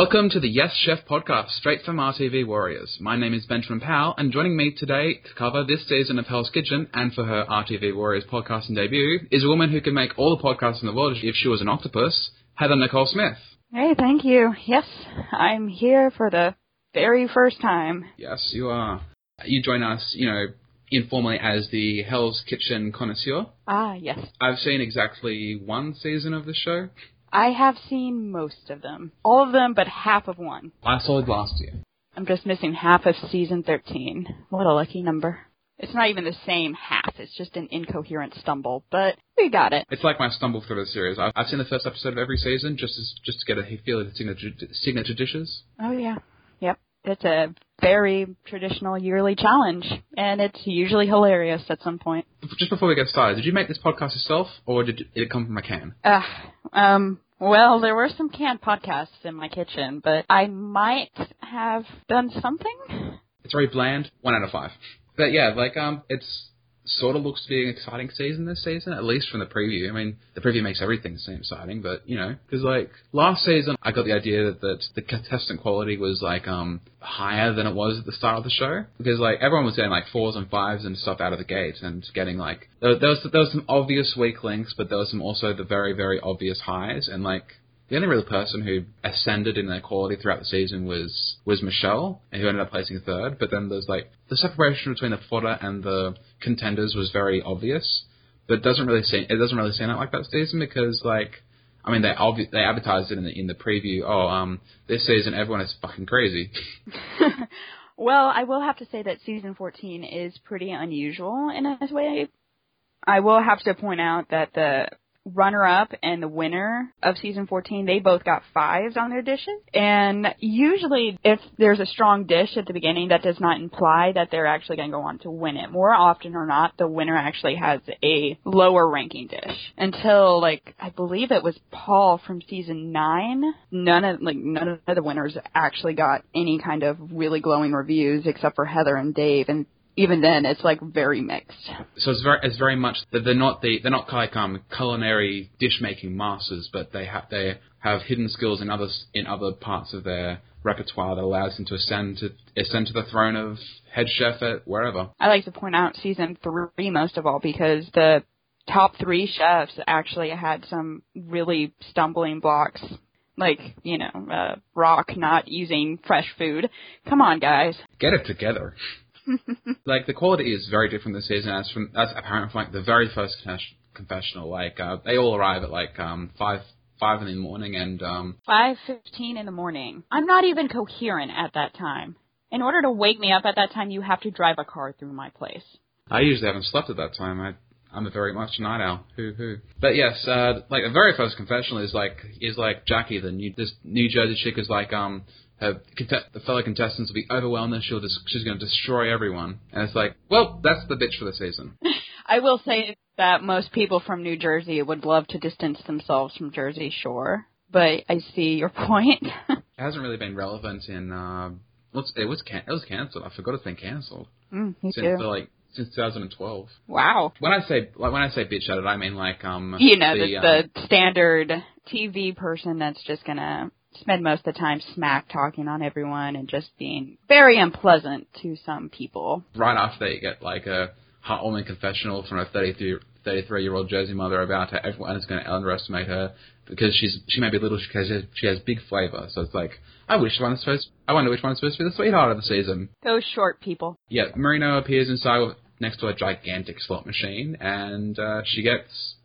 Welcome to the Yes Chef podcast, straight from RTV Warriors. My name is Benjamin Powell, and joining me today to cover this season of Hell's Kitchen and for her RTV Warriors podcasting debut is a woman who can make all the podcasts in the world if she was an octopus, Heather Nicole Smith. Hey, thank you. Yes, I'm here for the very first time. Yes, you are. You join us, you know, informally as the Hell's Kitchen connoisseur. Ah, yes. I've seen exactly one season of the show. I have seen most of them. All of them, but half of one. I saw it last year. I'm just missing half of season 13. What a lucky number. It's not even the same half. It's just an incoherent stumble, but we got it. It's like my stumble through the series. I've, seen the first episode of every season just as, just to get a feel of the signature, signature dishes. Oh yeah. It's a very traditional yearly challenge, and it's usually hilarious at some point. Just before we get started, did you make this podcast yourself, or did it come from a can? Uh, um, well, there were some canned podcasts in my kitchen, but I might have done something. It's very bland. One out of five. But yeah, like um, it's sort of looks to be an exciting season this season, at least from the preview. I mean, the preview makes everything seem exciting, but you know, because like last season, I got the idea that, that the contestant quality was like um higher than it was at the start of the show, because like everyone was getting like fours and fives and stuff out of the gate, and getting like there, there was there was some obvious weak links, but there was some also the very very obvious highs, and like the only real person who ascended in their quality throughout the season was was Michelle, who ended up placing third. But then there's like the separation between the fodder and the contenders was very obvious, but it doesn't really seem it doesn't really seem like that season because like I mean they obvi- they advertised it in the in the preview. Oh, um, this season everyone is fucking crazy. well, I will have to say that season 14 is pretty unusual in a way. I will have to point out that the runner up and the winner of season 14, they both got fives on their dishes. And usually if there's a strong dish at the beginning, that does not imply that they're actually going to go on to win it. More often or not, the winner actually has a lower ranking dish. Until like, I believe it was Paul from season 9, none of, like, none of the winners actually got any kind of really glowing reviews except for Heather and Dave. And even then, it's like very mixed. So it's very it's very much that they're not the they're not like um culinary dish making masters, but they have they have hidden skills in other in other parts of their repertoire that allows them to ascend to ascend to the throne of head chef at wherever. I like to point out season three most of all because the top three chefs actually had some really stumbling blocks like you know uh, rock not using fresh food come on guys get it together like the quality is very different this season as from as apparent from like the very first confessional. Like uh, they all arrive at like um five five in the morning and um five fifteen in the morning. I'm not even coherent at that time. In order to wake me up at that time, you have to drive a car through my place. I usually haven't slept at that time. I I'm a very much night owl. Hoo hoo. But yes, uh, like the very first confessional is like is like Jackie, the new this New Jersey chick is like um her the fellow contestants will be overwhelmed and she'll just, she's going to destroy everyone. And it's like, well, that's the bitch for the season. I will say that most people from New Jersey would love to distance themselves from Jersey Shore, but I see your point. it hasn't really been relevant in. Uh, what's it was can- it was canceled. I forgot it's been canceled mm, since too. the, like since 2012. Wow. When I say like when I say bitch at it, I mean like um you know the, the, um, the standard TV person that's just gonna spend most of the time smack talking on everyone and just being very unpleasant to some people. Right after they get like a hot woman confessional from a 33 33 year old Jersey mother about how everyone is going to underestimate her because she's she may be little because she has, she has big flavor. So it's like I wish one is supposed. I wonder which one is supposed to be the sweetheart of the season. Those short people. Yeah, Marino appears inside next to a gigantic slot machine, and uh, she gets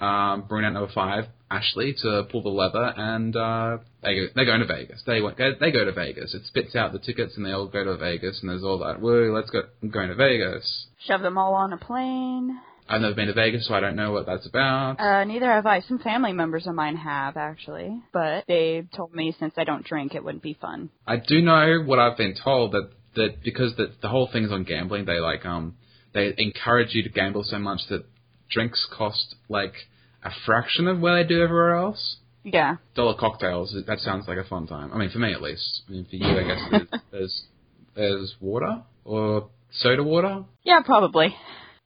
um, brunette number five, Ashley, to pull the lever, and uh, they go, they go into Vegas. They went, they go to Vegas. It spits out the tickets, and they all go to Vegas, and there's all that. Woo, let's go, I'm going to Vegas. Shove them all on a plane. I've never been to Vegas, so I don't know what that's about. Uh, neither have I. Some family members of mine have actually, but they told me since I don't drink, it wouldn't be fun. I do know what I've been told that that because the the whole thing's on gambling, they like um they encourage you to gamble so much that drinks cost like a fraction of what they do everywhere else. Yeah. Dollar cocktails. That sounds like a fun time. I mean, for me at least. I mean, for you, I guess there's, there's there's water or soda water. Yeah, probably.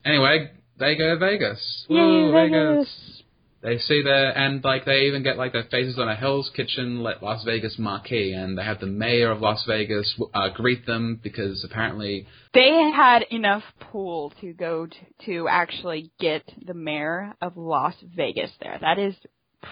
Anyway, they go to Vegas. Yay, Woo, Vegas. They see their and like they even get like their faces on a Hell's Kitchen Las Vegas marquee, and they have the mayor of Las Vegas uh, greet them because apparently They had enough pull to go to, to actually get the mayor of Las Vegas there. That is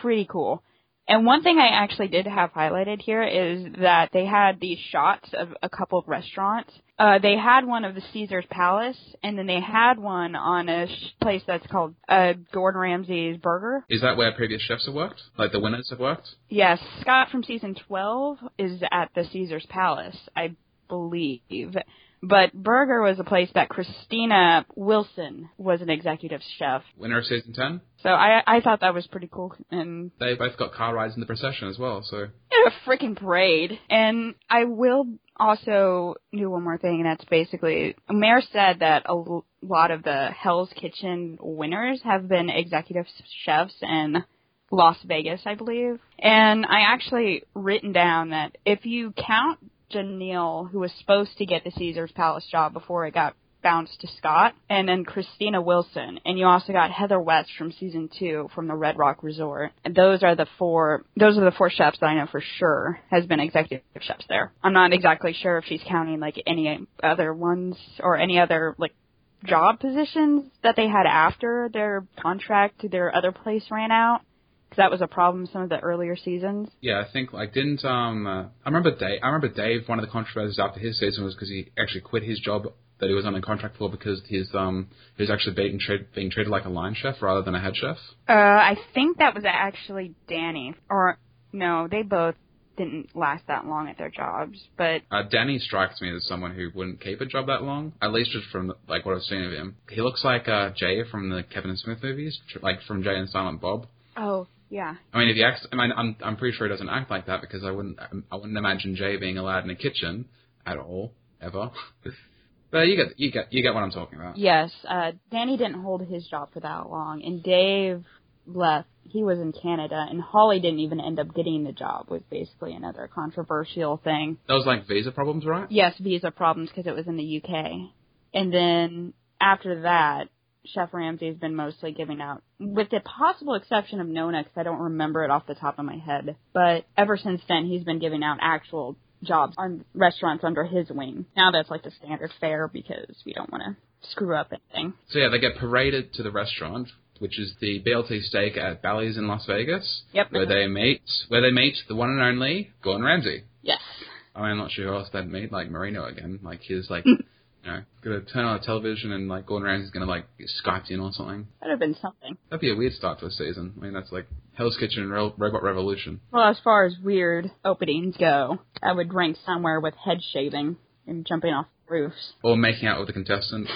pretty cool. And one thing I actually did have highlighted here is that they had these shots of a couple of restaurants. Uh, they had one of the Caesar's Palace, and then they had one on a sh- place that's called uh, Gordon Ramsay's Burger. is that where previous chefs have worked, like the winners have worked. Yes, Scott from season 12 is at the Caesar's Palace, I believe. But Burger was a place that Christina Wilson was an executive chef. Winner of season ten. So I I thought that was pretty cool and They both got car rides in the procession as well. So In a freaking parade. And I will also do one more thing, and that's basically Mayor said that a lot of the Hell's Kitchen winners have been executive chefs in Las Vegas, I believe. And I actually written down that if you count Janelle, who was supposed to get the Caesar's Palace job before it got bounced to Scott, and then Christina Wilson, and you also got Heather West from season two from the Red Rock Resort. And those are the four. Those are the four chefs that I know for sure has been executive chefs there. I'm not exactly sure if she's counting like any other ones or any other like job positions that they had after their contract to their other place ran out. Because that was a problem some of the earlier seasons. yeah, I think like didn't um uh, I remember Dave. I remember Dave. One of the controversies after his season was because he actually quit his job that he was on a contract for because his um he was actually being treated being treated like a line chef rather than a head chef. Uh, I think that was actually Danny. Or, no, they both didn't last that long at their jobs. But, Uh, Danny strikes me as someone who wouldn't keep a job that long, at least just from like what I've seen of him. He looks like uh, Jay from the Kevin and Smith movies, tr- like from Jay and Silent Bob. oh, yeah. I mean, if he acts, I mean, I'm I'm pretty sure he doesn't act like that because I wouldn't I wouldn't imagine Jay being allowed in a kitchen at all ever. but you get you get you get what I'm talking about. Yes, uh, Danny didn't hold his job for that long. And Dave left. He was in Canada. And Holly didn't even end up getting the job, was basically another controversial thing. That was like visa problems, right? Yes, visa problems because it was in the UK. And then after that, Chef Ramsay's been mostly giving out, with the possible exception of Nona, because I don't remember it off the top of my head. But ever since then, he's been giving out actual jobs on restaurants under his wing. Now that's like the standard fare because we don't want to screw up anything. So yeah, they get paraded to the restaurant, which is the BLT steak at Bally's in Las Vegas, Yep. where they meet where they meet the one and only Gordon Ramsay. Yes. I mean, I'm not sure who else they'd meet, like Marino again. Like he's like, you know, gonna turn on the television and like Gordon Ramsay's gonna like get Skyped in or something. That'd have been something. That'd be a weird start to a season. I mean, that's like Hell's Kitchen and Ro- Robot Revolution. Well, as far as weird openings go, I would rank somewhere with head shaving and jumping off roofs. Or making out with the contestants.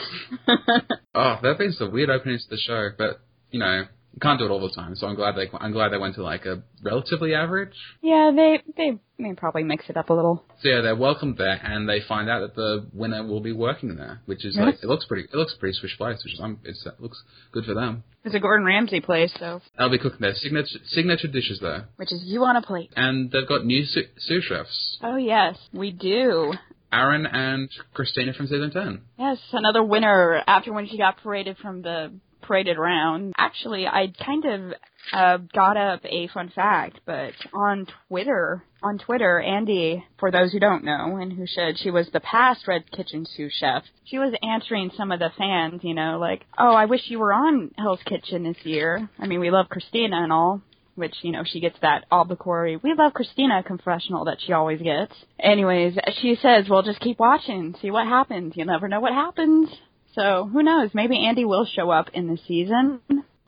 oh, there've been some weird openings to the show, but you know, can't do it all the time. So I'm glad they I'm glad they went to like a relatively average. yeah, they they may probably mix it up a little. So yeah, they're welcomed there, and they find out that the winner will be working there, which is like it looks pretty it looks pretty swish place, which is um, it's, it looks good for them. It's a Gordon Ramsay place, so They'll be cooking their signature signature dishes there, which is you on a plate. and they've got new sous, sous chefs, Oh yes, we do. Aaron and Christina from season ten. Yes, another winner after when she got paraded from the paraded round. Actually, I kind of uh, got up a fun fact, but on Twitter, on Twitter, Andi, for those who don't know and who should, she was the past Red Kitchen sous chef. She was answering some of the fans, you know, like, "Oh, I wish you were on Hell's Kitchen this year." I mean, we love Christina and all. Which, you know, she gets that obligatory, we love Christina confessional that she always gets. Anyways, she says, well, just keep watching, see what happens. You never know what happens. So, who knows? Maybe Andi will show up in the season.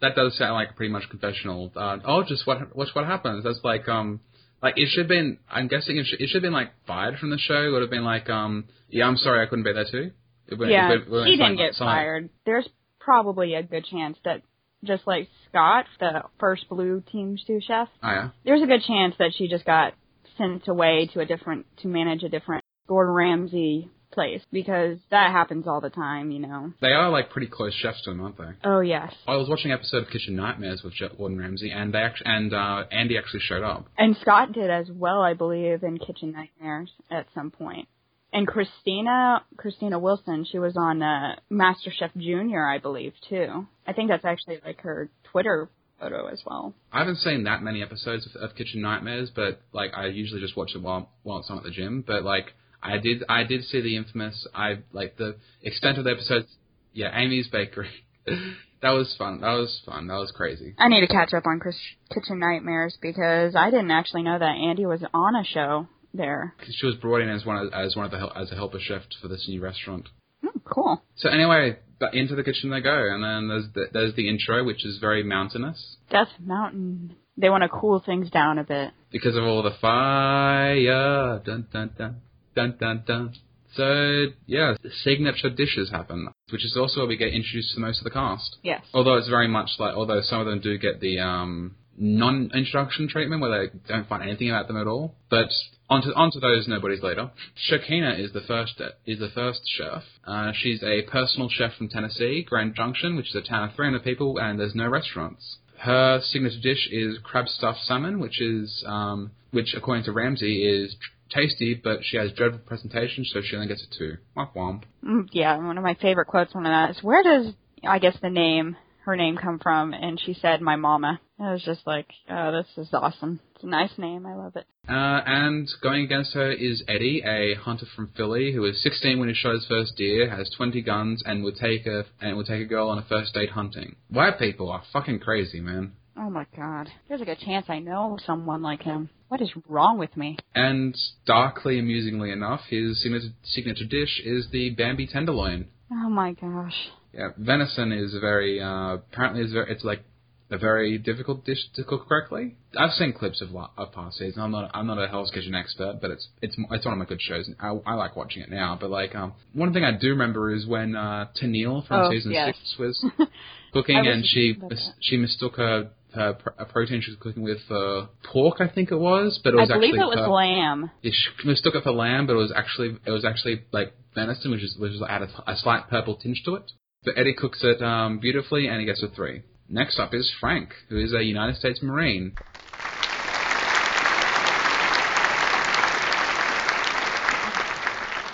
That does sound like pretty much confessional. Uh, oh, just what watch what happens. That's like um like it should have been. I'm guessing it should, it should have been like fired from the show. It would have been like um yeah I'm sorry I couldn't be there too. It would- yeah, it would- it would- he didn't get something- fired. There's probably a good chance that, just like Scott, the first blue team sous chef, Oh yeah. there's a good chance that she just got sent away to a different, to manage a different Gordon Ramsay place because that happens all the time, you know. They are like pretty close chefs to him, aren't they? Oh yes. I was watching an episode of Kitchen Nightmares with Jeff Gordon Ramsay, and they actually and uh, Andi actually showed up. And Scott did as well, I believe, in Kitchen Nightmares at some point. And Christina, Christina Wilson, she was on uh, MasterChef Junior, I believe, too. I think that's actually like her Twitter photo as well. I haven't seen that many episodes of, of Kitchen Nightmares, but like I usually just watch it while while it's on at the gym. But like I did I did see the infamous I like the extent of the episodes. Yeah, Amy's Bakery. that was fun. That was fun. That was crazy. I need to catch up on Chris Kitchen Nightmares because I didn't actually know that Andi was on a show there. She was brought in as one of, as one of the as a helper chef for this new restaurant. Hmm, cool. So anyway, but into the kitchen they go, and then there's the, there's the intro, which is very mountainous Death Mountain. They want to cool things down a bit. because of all the fire. Dun dun dun dun dun dun. So yeah, signature dishes happen, which is also where we get introduced to most of the cast. Yes. Although it's very much like, although some of them do get the um, non-introduction treatment where they don't find anything about them at all. But onto onto those nobodies later. Shakina is the first is the first chef. Uh, she's a personal chef from Tennessee, Grand Junction, which is a town of 300 people, and there's no restaurants. Her signature dish is crab stuffed salmon, which is um, which according to Ramsay is tasty, but she has dreadful presentation, so she only gets a two. Womp womp. Mm, Yeah, one of my favorite quotes from that is, "Where does I guess the name her name come from?" And she said, "My mama." I was just like, "Oh, this is awesome. It's a nice name. I love it." Uh, and going against her is Eddie, a hunter from Philly who is 16 when he shot his first deer, has 20 guns, and would take a and would take a girl on a first date hunting. White people are fucking crazy, man. Oh my god. There's a good chance I know someone like him. What is wrong with me? And darkly amusingly enough, his signature, dish is the Bambi tenderloin. Oh my gosh. Yeah, venison is very uh, apparently is very, it's like a very difficult dish to cook correctly. I've seen clips of of past season. I'm not I'm not a Hell's Kitchen expert, but it's it's it's one of my good shows. I, I like watching it now. But like um, one thing I do remember is when uh, Tennille from Oh, season yes. six was cooking and she thinking about mis- that. she mistook her. Her a protein she was cooking with uh, pork, I think it was, but it was I believe actually it was per- lamb. yeah, she mistook it for lamb, but it was actually it was actually like venison, which is which is had a, a slight purple tinge to it. But Eddie cooks it um, beautifully, and he gets a three. Next up is Frank, who is a United States Marine.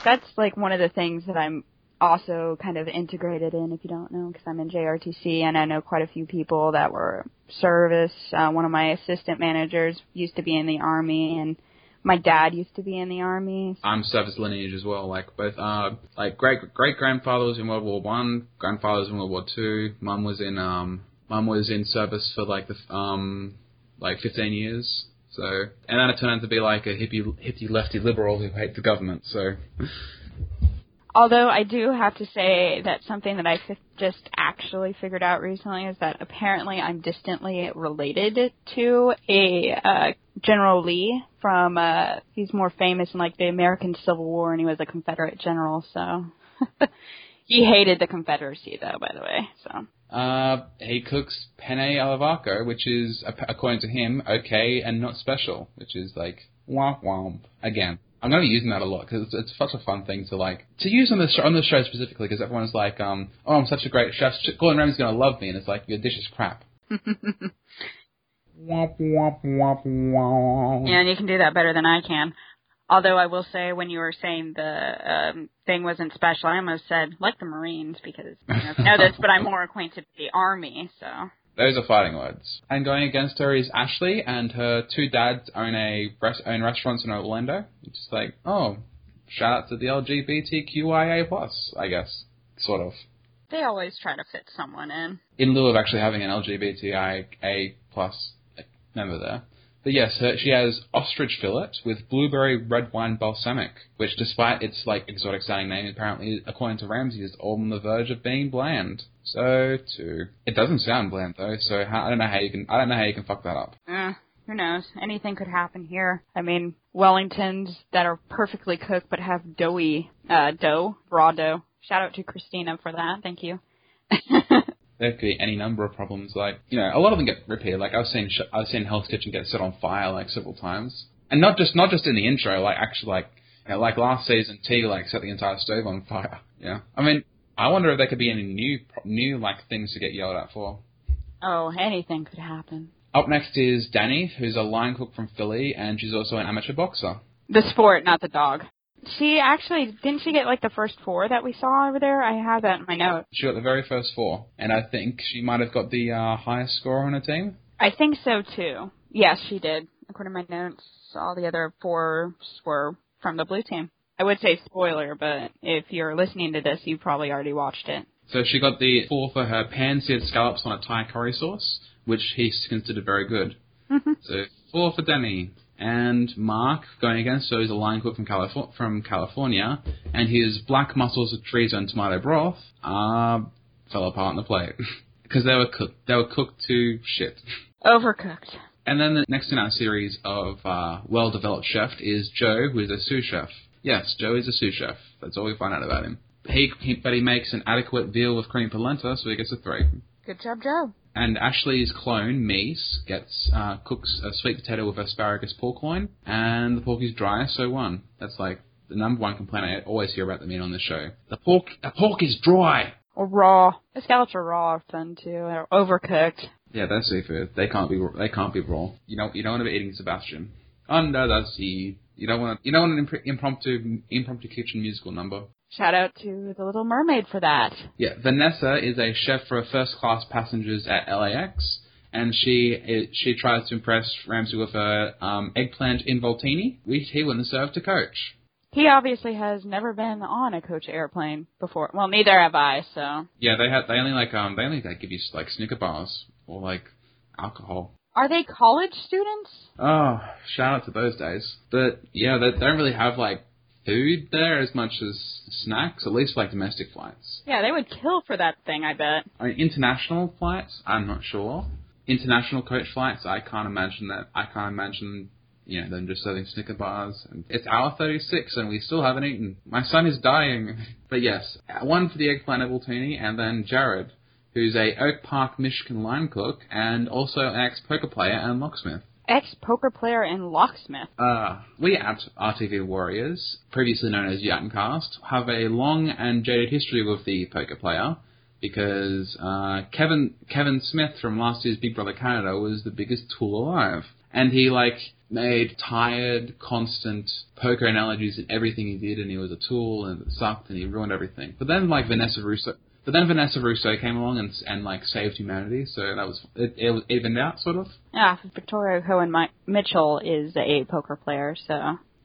That's like one of the things that I'm also kind of integrated in, if you don't know, because I'm in JRTC and I know quite a few people that were service. Uh, one of my assistant managers used to be in the army, and my dad used to be in the army. I'm service lineage as well. Like both, uh, like great great grandfather was in World War One, grandfather was in World War Two. Mum was in um, mum was in service for like the um, like 15 years. So, and then it turned out to be like a hippie hippie lefty liberal who hates the government. So, Although I do have to say that something that I just actually figured out recently is that apparently I'm distantly related to a uh, General Lee from. Uh, he's more famous in like the American Civil War, and he was a Confederate general. So he hated the Confederacy, though. By the way, so Uh, he cooks penne alla vodka, which is, according to him, okay and not special, which is like womp womp. Again, I'm going to be using that a lot because it's, it's such a fun thing to like to use on the on the show specifically because everyone's like, um, oh, I'm such a great chef. Gordon Ramsay's going to love me, and it's like your dish is crap. Womp womp womp womp. yeah, and you can do that better than I can. Although I will say, when you were saying the um, thing wasn't special, I almost said like the Marines because you know, know this, but I'm more acquainted with the Army, so. Those are fighting words. And going against her is Ashley, and her two dads own a res- own restaurants in Orlando. It's just like, oh, shout out to the LGBTQIA plus, I guess, sort of. They always try to fit someone in. In lieu of actually having an LGBTIA plus member there. But yes, she has ostrich fillet with blueberry red wine balsamic, which, despite its like exotic sounding name, apparently, according to Ramsay, is on the verge of being bland. So too, it doesn't sound bland though. So how, I don't know how you can I don't know how you can fuck that up. Eh, who knows? Anything could happen here. I mean, Wellingtons that are perfectly cooked but have doughy uh, dough, raw dough. Shout out to Christina for that. Thank you. There could be any number of problems. Like you know, a lot of them get repeated. Like I've seen sh- I've seen Hell's Kitchen get set on fire like several times, and not just not just in the intro. Like actually, like you know, like last season, T like set the entire stove on fire. Yeah, I mean, I wonder if there could be any new new like things to get yelled at for. oh, anything could happen. Up next is Danny, who's a line cook from Philly, and she's also an amateur boxer. The sport, not the dog. She actually didn't she get like the first four that we saw over there? I have that in my notes. She got the very first four, and I think she might have got the uh, highest score on her team. I think so too. Yes, she did. According to my notes, all the other four were from the blue team. I would say spoiler, but if you're listening to this, you probably already watched it. So she got the four for her pan-seared scallops on a Thai curry sauce, which he considered very good. Mhm. So four for Denny. And Mark, going against, so he's a line cook from, Calif- from California, and his black mussels with chorizo and tomato broth uh, fell apart on the plate. Because they were cooked. They were cooked to shit. Overcooked. And then the next in our series of uh, well-developed chef is Joe, who is a sous chef. Yes, Joe is a sous chef. That's all we find out about him. He, he but he makes an adequate veal with cream polenta, so he gets a three. Good job, Joe. And Ashley's clone, Mies, gets uh, cooks a sweet potato with asparagus pork loin, and the pork is dry, so one. That's like the number one complaint I always hear about the meat on the show. The pork, the pork is dry. Or raw. The scallops are raw often too. They're overcooked. Yeah, that's seafood. They can't be they can't be raw. You know you don't want to be eating Sebastian under the sea. You don't want you don't want an imp- impromptu impromptu kitchen musical number. Shout out to the Little Mermaid for that. Yeah, Vanessa is a chef for first class passengers at LAX, and she she tries to impress Ramsay with her um, eggplant involtini, which he wouldn't serve to Coach. He obviously has never been on a coach airplane before. Well, neither have I, so. Yeah, they had they only like um they only like give you like Snicker bars or like alcohol. Are they college students? Oh, shout out to those days. But yeah, they, they don't really have like food there as much as snacks, at least like domestic flights. Yeah, they would kill for that thing, I bet. I mean, international flights, I'm not sure. International coach flights, I can't imagine that. I can't imagine, you know, them just serving Snicker bars. And it's hour 36 and we still haven't eaten. My son is dying. But yes, one for the eggplant involtini and then Jared, who's a Oak Park, Michigan line cook and also an ex-poker player and locksmith. Ex poker player and locksmith. Uh, we at RTV Warriors, previously known as Yattencast, have a long and jaded history with the poker player because uh, Kevin Kevin Smith from last year's Big Brother Canada was the biggest tool alive, and he like made tired, constant poker analogies in everything he did, and he was a tool and it sucked, and he ruined everything. But then like Vanessa Rousso. But then Vanessa Rousso came along and and like saved humanity, so that was it, it evened out sort of. Yeah, Victoria Coren Mi- Mitchell is a poker player, so.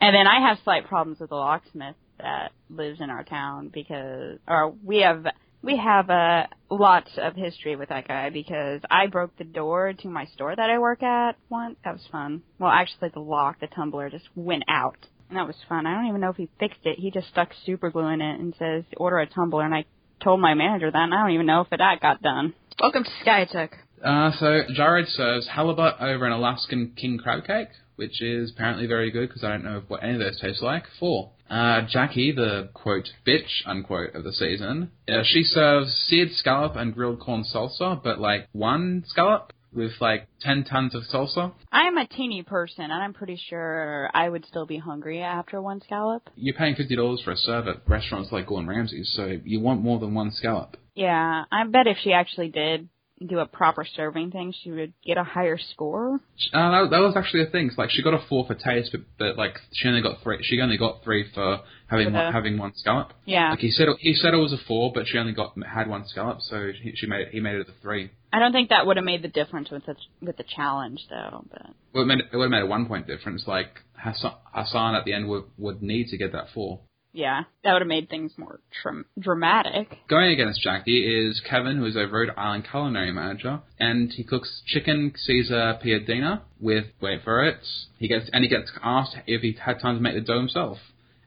And then I have slight problems with the locksmith that lives in our town because, or we have, we have uh, lots of history with that guy because I broke the door to my store that I work at once. That was fun. Well, actually the lock, the tumbler just went out. And that was fun. I don't even know if he fixed it. He just stuck super glue in it and says, order a tumbler. And I told my manager that and I don't even know if that got done. Welcome to Skytech. Uh, so Jared serves halibut over an Alaskan king crab cake, which is apparently very good because I don't know what any of those taste like. Four. Uh, Jackie, the quote bitch unquote of the season, uh, she serves seared scallop and grilled corn salsa, but like one scallop with like ten tons of salsa. I'm a teeny person, and I'm pretty sure I would still be hungry after one scallop. You're paying fifty dollars for a serve at restaurants like Gordon Ramsay's, so you want more than one scallop. Yeah, I bet if she actually did do a proper serving thing, she would get a higher score. Uh, that, that was actually a thing. It's like she got a four for taste, but, but like she only got three. She only got three for having For the- one, having one scallop. Yeah, Like he said, he said it was a four, but she only got had one scallop, so he, she made it, he made it a three. I don't think that would have made the difference with the with the challenge though. But Well, it, made, it would have made a one point difference. Like Hassan, Hassan at the end would would need to get that four. yeah, that would have made things more trim- dramatic. Going against Jackie is Kevin, who is a Rhode Island culinary manager, and he cooks chicken Caesar piadina with wait for it. He gets and he gets asked if he had time to make the dough himself,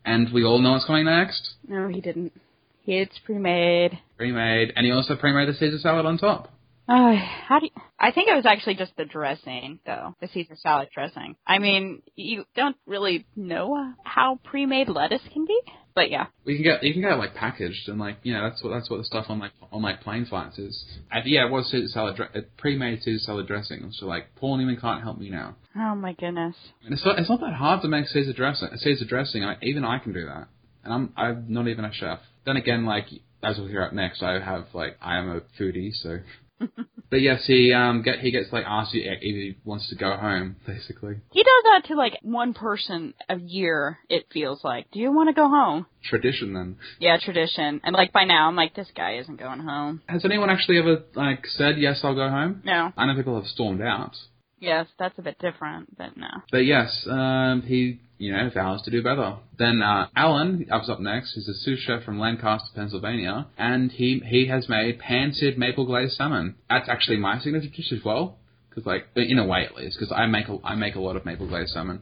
and we all know what's coming next. No, he didn't. It's pre-made. Pre-made, and he also pre-made the Caesar salad on top. Oh, how do you, I think it was actually just the dressing, though, the Caesar salad dressing. I mean, you don't really know how pre-made lettuce can be, but yeah. We can get you can get it like packaged and like you know that's what that's what the stuff on like on like plane flights is. And yeah, it was Caesar salad uh, pre-made Caesar salad dressing. So like Paul Newman can't help me now. Oh my goodness. And it's not it's not that hard to make Caesar dressing. Caesar dressing. I, even I can do that, and I'm I'm not even a chef. Then again, like as we'll hear up next, I have like I am a foodie, so But yes, he um get he gets like asked if he wants to go home, basically. He does that to like one person a year. It feels like. Do you want to go home? Tradition then. Yeah, tradition. And like by now, I'm like, this guy isn't going home. Has anyone actually ever like said yes, I'll go home? No. I know people have stormed out. Yes, that's a bit different, but no. But yes, um, he, you know, vows to do better. Then uh, Alan was up next. He's a sous chef from Lancaster, Pennsylvania, and he he has made pan-seared maple glazed salmon. That's actually my signature dish as well, because like in a way at least, because I make a, I make a lot of maple glazed salmon.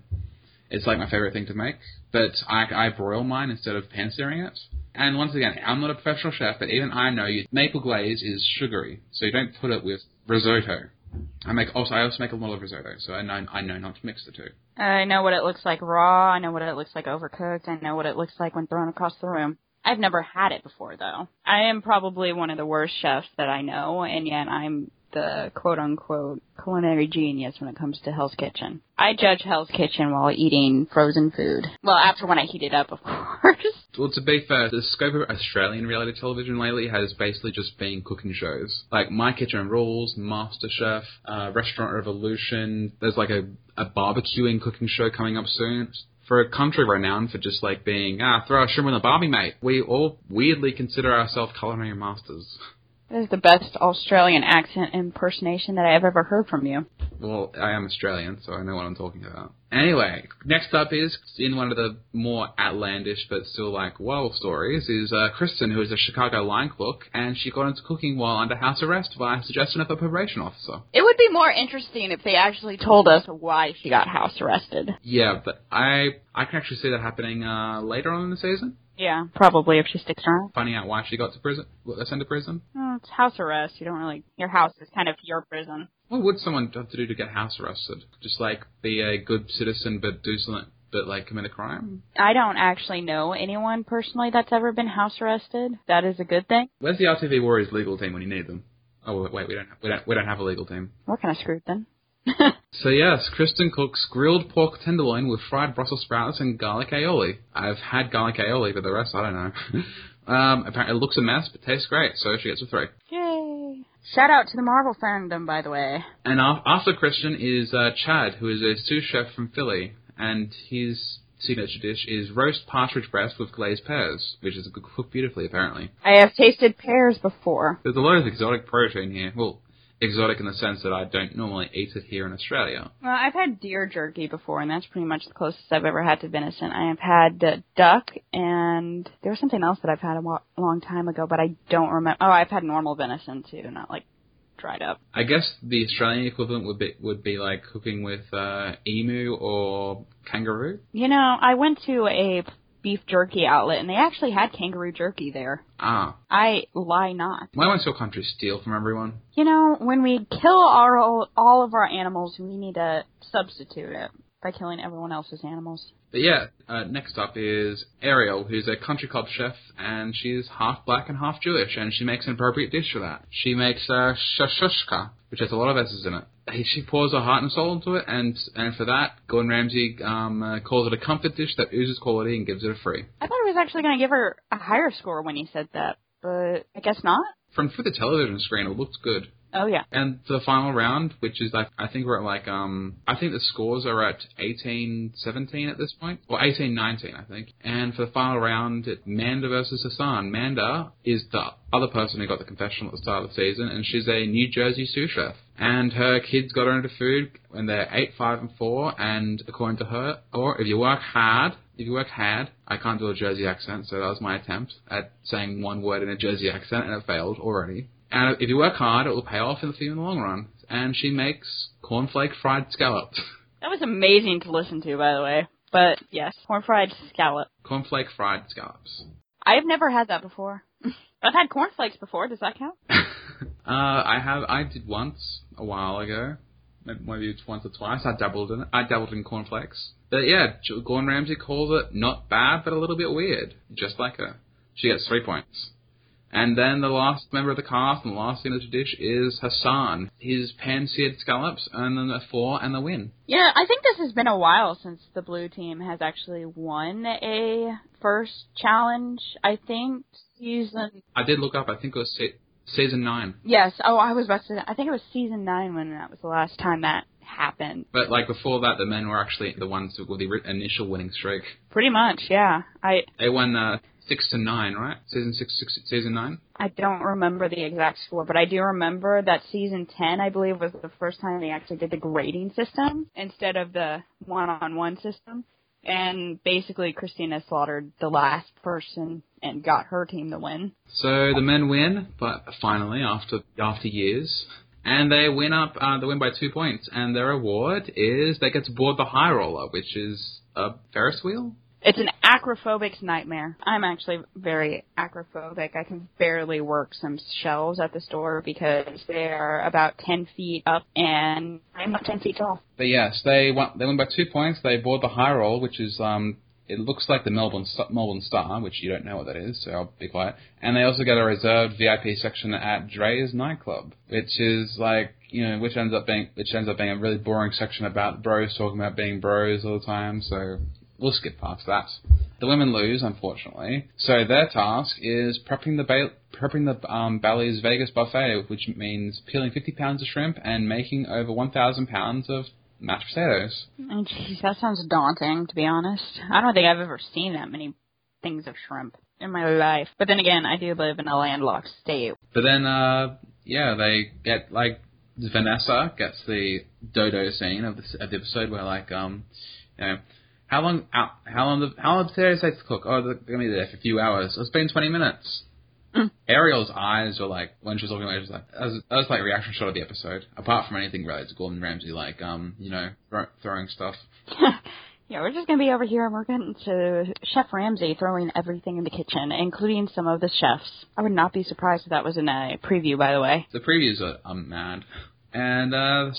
It's like my favorite thing to make, but I, I broil mine instead of pan-searing it. And once again, I'm not a professional chef, but even I know you, maple glaze is sugary, so you don't put it with risotto. I make also I also make a lot of risotto, so I know I know not to mix the two. I know what it looks like raw. I know what it looks like overcooked. I know what it looks like when thrown across the room. I've never had it before though. I am probably one of the worst chefs that I know, and yet I'm the quote unquote culinary genius when it comes to Hell's Kitchen. I judge Hell's Kitchen while eating frozen food. Well, after when I heat it up, of course. Well, to be fair, the scope of Australian reality television lately has basically just been cooking shows. Like My Kitchen Rules, MasterChef, uh, Restaurant Revolution. There's like a, a barbecuing cooking show coming up soon. For a country renowned for just like being, ah, throw a shrimp in the barbie, mate. We all weirdly consider ourselves culinary masters. That is the best Australian accent impersonation that I have ever heard from you. Well, I am Australian, so I know what I'm talking about. Anyway, next up is in one of the more outlandish but still like wow stories is uh, Kristen, who is a Chicago line cook, and she got into cooking while under house arrest by suggestion of a probation officer. It would be more interesting if they actually told us why she got house arrested. Yeah, but I I can actually see that happening uh, later on in the season. Yeah, probably if she sticks around. Finding out why she got to prison, sent to prison. Oh, it's house arrest. You don't really. Your house is kind of your prison. What would someone have to do to get house arrested? Just like be a good citizen, but do something, but like commit a crime? I don't actually know anyone personally that's ever been house arrested. That is a good thing. Where's the RTV Warriors legal team when you need them? Oh wait, wait, we don't have, we don't we don't have a legal team. We're kind of screwed then. So yes, Kristen cooks grilled pork tenderloin with fried Brussels sprouts and garlic aioli. I've had garlic aioli, but the rest I don't know. um, apparently it looks a mess, but tastes great, so she gets a three. Yay! Shout out to the Marvel fandom, by the way. And after Kristen is uh, Chad, who is a sous chef from Philly, and his signature dish is roast partridge breast with glazed pears, which is cooked beautifully, apparently. I have tasted pears before. There's a lot of exotic protein here. Well, exotic in the sense that I don't normally eat it here in Australia. Well, I've had deer jerky before, and that's pretty much the closest I've ever had to venison. I have had uh, duck, and there was something else that I've had a wa- long time ago, but I don't remember. Oh, I've had normal venison too, not like dried up. I guess the Australian equivalent would be would be like cooking with uh, emu or kangaroo. You know, I went to a beef jerky outlet, and they actually had kangaroo jerky there. Ah, I lie not. why won't your country steal from everyone? You know, when we kill our all of our animals, we need to substitute it by killing everyone else's animals. But yeah, uh, next up is Ariel, who's a country club chef, and she's half black and half Jewish, and she makes an appropriate dish for that. She makes uh, shakshuka, which has a lot of S's in it. She pours her heart and soul into it, and and for that, Gordon Ramsay um, uh, calls it a comfort dish that oozes quality and gives it a free. I thought he was actually going to give her a higher score when he said that, but I guess not. From through the television screen, it looked good. Oh yeah. And the final round, which is like I think we're at like um I think the scores are at 18-17 at this point, or 18-19 I think. And for the final round, it's Manda versus Hassan. Manda is the other person who got the confessional at the start of the season, and she's a New Jersey sous chef. And her kids got her into food when they're eight, five, and four. And according to her, or if you work hard, if you work hard, I can't do a Jersey accent, so that was my attempt at saying one word in a Jersey accent, and it failed already. And if you work hard, it will pay off in the, in the long run. And she makes cornflake fried scallops. That was amazing to listen to, by the way. But yes, corn fried scallop. cornflake fried scallops. I've never had that before. I've had cornflakes before. Does that count? uh, I have. I did once a while ago. Maybe- Maybe it's once or twice. I dabbled in it. I dabbled in cornflakes. But yeah, Gordon Ramsay calls it not bad, but a little bit weird. Just like her. She gets three points. And then the last member of the cast and the last signature dish is Hassan. His pan-seared scallops and then the four and the win. Yeah, I think this has been a while since the blue team has actually won a first challenge. I think season. I did look up. I think it was season nine. Yes. Oh, I was about to say that. I think it was season nine when that was the last time that happened. But like before that, the men were actually the ones with the initial winning streak. Pretty much, yeah. I They won uh, six to nine, right? Season six, six season nine. I don't remember the exact score, but I do remember that season 10, I believe, was the first time they actually did the grading system instead of the one-on-one system. And basically, Christina slaughtered the last person and got her team the win. So the men win, but finally after after years, and they win up. Uh, they win by two points, and their award is they get to board the high roller, which is a Ferris wheel. It's an acrophobic's nightmare. I'm actually very acrophobic. I can barely work some shelves at the store because they're about 10 feet up and I'm not 10 feet tall. But yes, they won. They win by two points. They board the high roll, which is um. It looks like the Melbourne Melbourne Star, which you don't know what that is, so I'll be quiet. And they also get a reserved VIP section at Drai's nightclub, which is like you know, which ends up being which ends up being a really boring section about bros talking about being bros all the time. So we'll skip past that. The women lose, unfortunately. So their task is prepping the ba- prepping the um, Bally's Vegas buffet, which means peeling 50 pounds of shrimp and making over 1,000 pounds of mashed potatoes. Oh, jeez, that sounds daunting, to be honest. I don't think I've ever seen that many things of shrimp in my life. But then again, I do live in a landlocked state. But then, uh, yeah, they get like Vanessa gets the dodo scene of the, of the episode where like um, you know. How long? How, how long? The, how long the potatoes take to cook? Oh, they're gonna be there for a few hours. It's been twenty minutes. Mm. Ariel's eyes were like when she was talking about it, she was like that was, that was like a reaction shot of the episode. Apart from anything related to Gordon Ramsay, like um, you know, throw, throwing stuff. yeah, we're just gonna be over here and we're going to Chef Ramsay throwing everything in the kitchen, including some of the chefs. I would not be surprised if that was in a preview, by the way. The previews are I'm mad. And uh,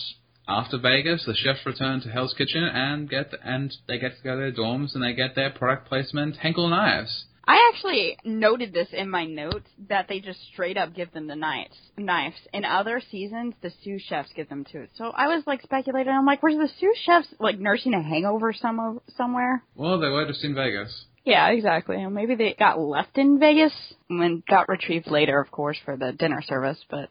after Vegas, the chefs return to Hell's Kitchen and get and they get to go to their dorms and they get their product placement Henkel knives. I actually noted this in my notes that they just straight up give them the knives. Knives. In other seasons, the sous chefs give them too. So I was like speculating. I'm like, were the sous chefs like nursing a hangover some somewhere? Well, they were just in Vegas. Yeah, exactly. And maybe they got left in Vegas and got retrieved later, of course, for the dinner service. But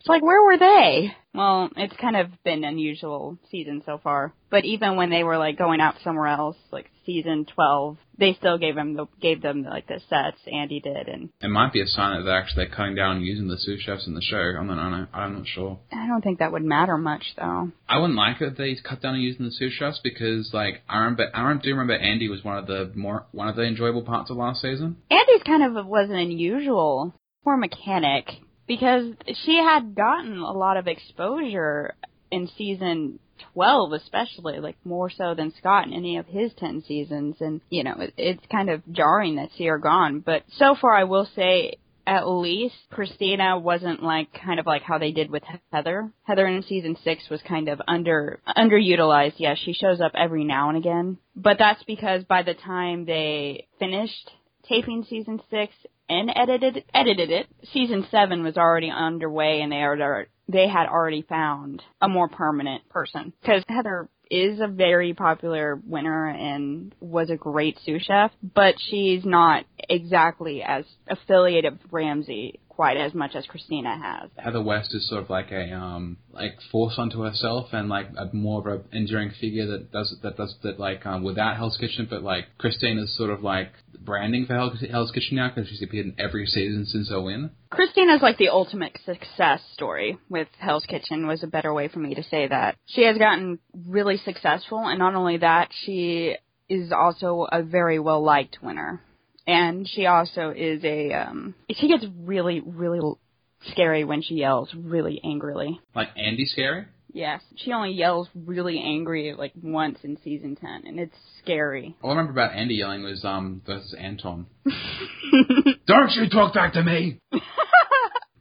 it's like, where were they? Well, it's kind of been unusual season so far. But even when they were like going out somewhere else, like season twelve, they still gave them the, gave them like the sets. Andi did, and It might be a sign that they're actually cutting down on using the sous chefs in the show. I'm not, I'm not, I'm not sure. I don't think that would matter much though. I wouldn't like it if they cut down on using the sous chefs because, like, I remember, I remember, do remember Andi was one of the more one of the enjoyable parts of last season. Andi's kind of was an unusual poor mechanic because she had gotten a lot of exposure in season 12 especially like more so than Scott in any of his 10 seasons and you know it, it's kind of jarring that see her gone but so far I will say at least Christina wasn't like kind of like how they did with Heather. Heather in season 6 was kind of under underutilized. Yeah, she shows up every now and again, but that's because by the time they finished taping season 6 and edited edited it. Season seven was already underway, and they are they had already found a more permanent person because Heather is a very popular winner and was a great sous chef, but she's not exactly as affiliated with Ramsay quite as much as Christina has. Heather West is sort of like a um like force unto herself and like a more of an enduring figure that does that does that like um without Hell's Kitchen, but like Christine is sort of like branding for Hell, Hell's Kitchen now because she's appeared in every season since her win. Christina's like the ultimate success story with Hell's Kitchen was a better way for me to say that. She has gotten really successful and not only that, she is also a very well liked winner. And she also is a um she gets really really scary when she yells really angrily. Like Andi Scary. Yes, she only yells really angry like once in season 10 and it's scary. All I remember about Andi yelling was um versus Anton. Don't you talk back to me.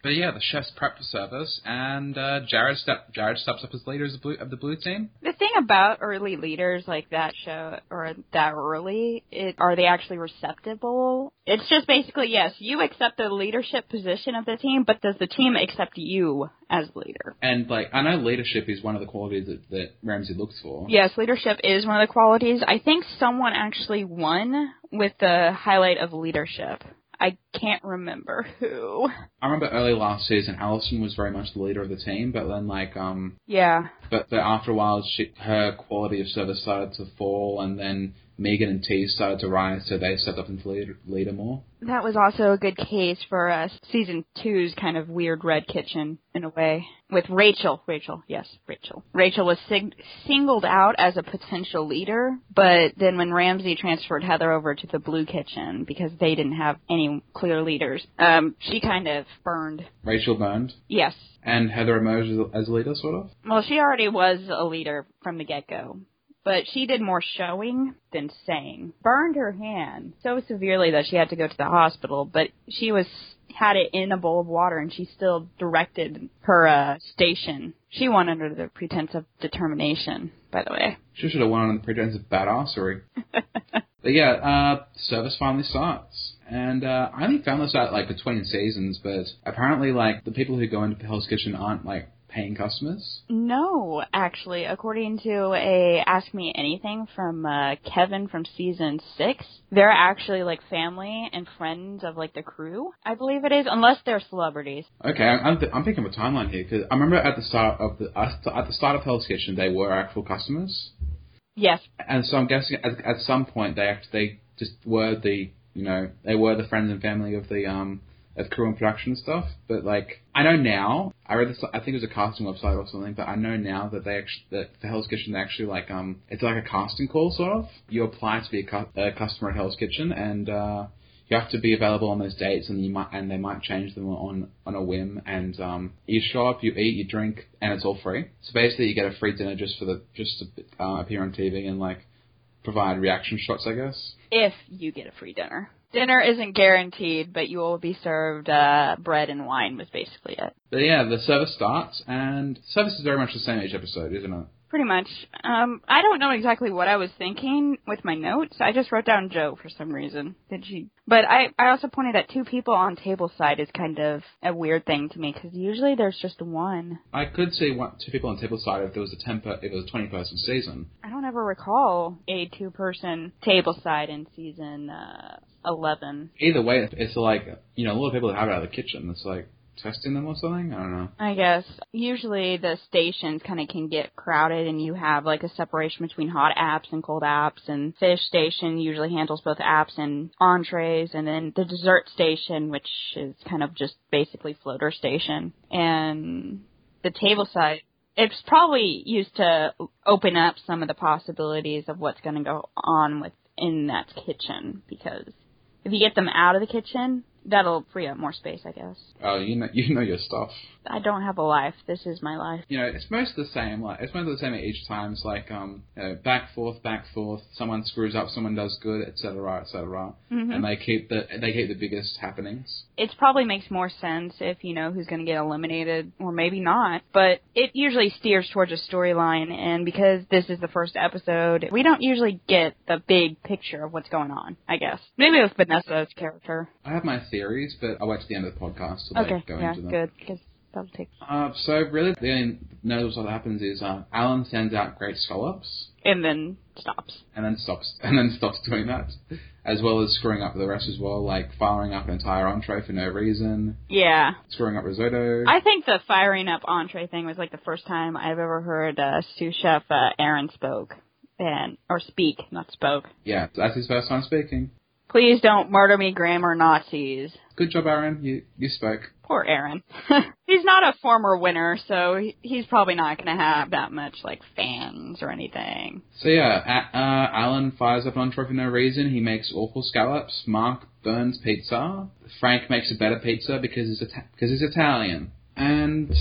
But yeah, the chefs prep for service, and uh, Jared step Jared steps up as leader of the blue, of the blue team. The thing about early leaders like that show or that early, it, are they actually receptible? It's just basically yes, you accept the leadership position of the team, but does the team accept you as leader? And like I know leadership is one of the qualities that, that Ramsay looks for. Yes, leadership is one of the qualities. I think someone actually won with the highlight of leadership. I can't remember who. I remember early last season, Allison was very much the leader of the team, but then like um, Yeah. but, but after a while, she her quality of service started to fall, and then Megan and T started to rise, so they stepped up into leader, leader more. That was also a good case for uh, season two's kind of weird red kitchen in a way with Rachel. Rachel, yes, Rachel. Rachel was sig- singled out as a potential leader, but then when Ramsay transferred Heather over to the blue kitchen because they didn't have any clear leaders, um, she kind of burned. Rachel burned, Yes. and Heather emerged as, as a leader, sort of. Well, she already was a leader from the get go. But she did more showing than saying. Burned her hand so severely that she had to go to the hospital, but she was had it in a bowl of water and she still directed her uh, station. She won under the pretense of determination, by the way. She should have won under the pretense of badassery. But yeah, uh, service finally starts. And uh, I only found this out like between seasons, but apparently like the people who go into Hell's Kitchen aren't like paying customers. No, actually, according to a Ask Me Anything from uh, Kevin from season six, they're actually like family and friends of like the crew. I believe it is, unless they're celebrities. Okay, I'm, th- I'm thinking of a timeline here because I remember at the start of the at the start of Hell's Kitchen they were actual customers, Yes, and so I'm guessing at, at some point they act- they just were the you know they were the friends and family of the um of crew and production stuff. But like I know now, I read this. I think it was a casting website or something. But I know now that they actually that for Hell's Kitchen they actually like um it's like a casting call sort of. You apply to be a, cu- a customer at Hell's Kitchen and. uh you have to be available on those dates, and you might, and they might change them on on a whim. And um, you show up, you eat, you drink, and it's all free. So basically, you get a free dinner just for the just to uh, appear on TV and like provide reaction shots, I guess. if you get a free dinner. Dinner isn't guaranteed, but you will be served uh, bread and wine. Was basically it. But yeah, the service starts, and service is very much the same each episode, isn't it? Pretty much. Um, I don't know exactly what I was thinking with my notes. I just wrote down Joe for some reason. Did she? But I, I also pointed at two people on table side is kind of a weird thing to me because usually there's just one. I could see one, two people on table side if there was a ten per, if it was a twenty person season. I don't ever recall a two person table side in season uh, 11. Either way, it's like you know a lot of people that have it out of the kitchen. It's like testing them or something. I don't know. I guess usually the stations kind of can get crowded, and you have like a separation between hot apps and cold apps. And fish station usually handles both apps and entrees, and then the dessert station, which is kind of just basically floater station, and the table side. It's probably used to open up some of the possibilities of what's going to go on within that kitchen because if you get them out of the kitchen, that'll free up more space, I guess. Oh, you know you know your stuff. I don't have a life. This is my life. you know, it's most the same. Like it's most the same at each time. It's like um, you know, back forth, back forth. Someone screws up, someone does good, etc., etc. Mhm. And they keep the they keep the biggest happenings. It probably makes more sense if you know who's going to get eliminated, or maybe not. But it usually steers towards a storyline, and because this is the first episode, we don't usually get the big picture of what's going on. I guess maybe with Vanessa's character. I have my theories, but I'll wait to the end of the podcast to like, go yeah, into them. Okay, good because that'll. Uh, so really, the only notable stuff that happens is uh, Alan sends out great scallops And then stops. and then stops and then stops doing that, as well as screwing up the rest as well, like firing up an entire entree for no reason, Yeah, screwing up risotto. I think the firing up entree thing was like the first time I've ever heard uh, sous chef uh, Aaron spoke and or speak, not spoke. yeah, that's his first time speaking. Please don't murder me, grammar Nazis. Good job, Aaron. You you spoke. Poor Aaron. he's not a former winner, so he's probably not going to have that much like fans or anything. So yeah, a- uh, Alan fires up an entree for no reason. He makes awful scallops. Mark burns pizza. Frank makes a better pizza because he's Ita- because he's Italian, and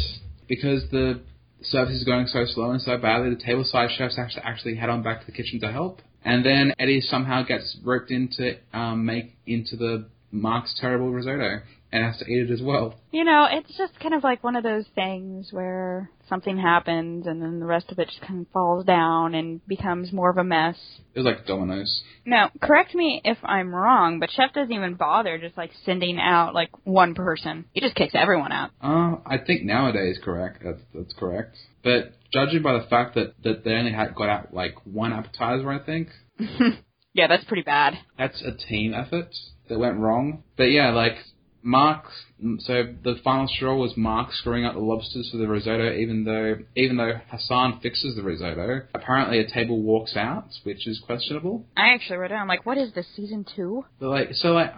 because the service is going so slow and so badly, the tableside chefs have to actually head on back to the kitchen to help. And then Eddie somehow gets roped into um, make into the Mark's terrible risotto and has to eat it as well. You know, it's just kind of like one of those things where something happens and then the rest of it just kind of falls down and becomes more of a mess. It was like dominoes. Now, correct me if I'm wrong, but Chef doesn't even bother just like sending out like one person. He just kicks everyone out. Uh, I think nowadays correct. That's that's correct. But judging by the fact that that they only had got out like one appetizer, I think yeah, that's pretty bad. that's a team effort. that went wrong. But yeah, like Mark. So the final straw was Mark screwing up the lobsters for the risotto, even though even though Hassan fixes the risotto. Apparently, a table walks out, which is questionable. I actually wrote down like, what is this season two? But like, so like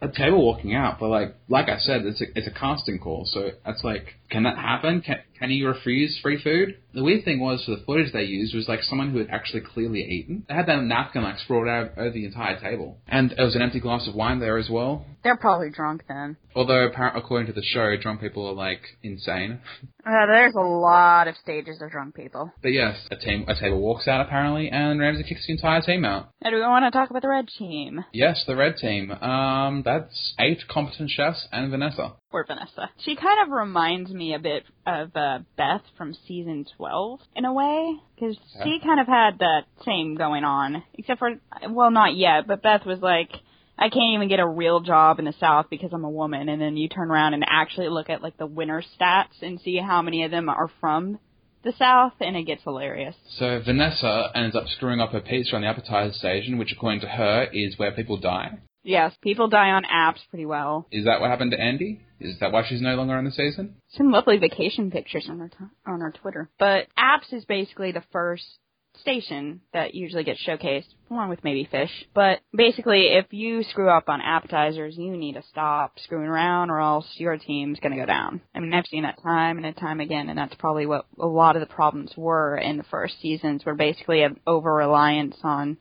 a table walking out, but like like I said, it's a it's a casting call, so that's like, can that happen? Can can you refuse free food? The weird thing was for the footage they used was like someone who had actually clearly eaten. They had that napkin like sprawled out over the entire table, and there was an empty glass of wine there as well. They're probably drunk then. Although apparently, according to the show, drunk people are like insane. Uh, there's a lot of stages of drunk people. But yes, a team a table walks out apparently, and Ramsay kicks the entire team out. Now, do we want to talk about the red team? Yes, the red team. Um, that's eight competent chefs and Vanessa. Poor Vanessa. She kind of reminds me a bit of uh, Beth from season 12 in a way, because Yeah. she kind of had that same going on, except for, well, not yet, but Beth was like, I can't even get a real job in the South because I'm a woman, and then you turn around and actually look at like the winner stats and see how many of them are from the South, and it gets hilarious. So Vanessa ends up screwing up her pizza on the appetizer station, which according to her is where people die. Yes, people die on apps pretty well. Is that what happened to Andi? Is that why she's no longer on the season? some lovely vacation pictures on our t- on our Twitter. But apps is basically the first station that usually gets showcased, along with maybe fish. But basically, if you screw up on appetizers, you need to stop screwing around, or else your team's gonna go down. I mean, I've seen that time and time again, and that's probably what a lot of the problems were in the first seasons, were basically an over reliance on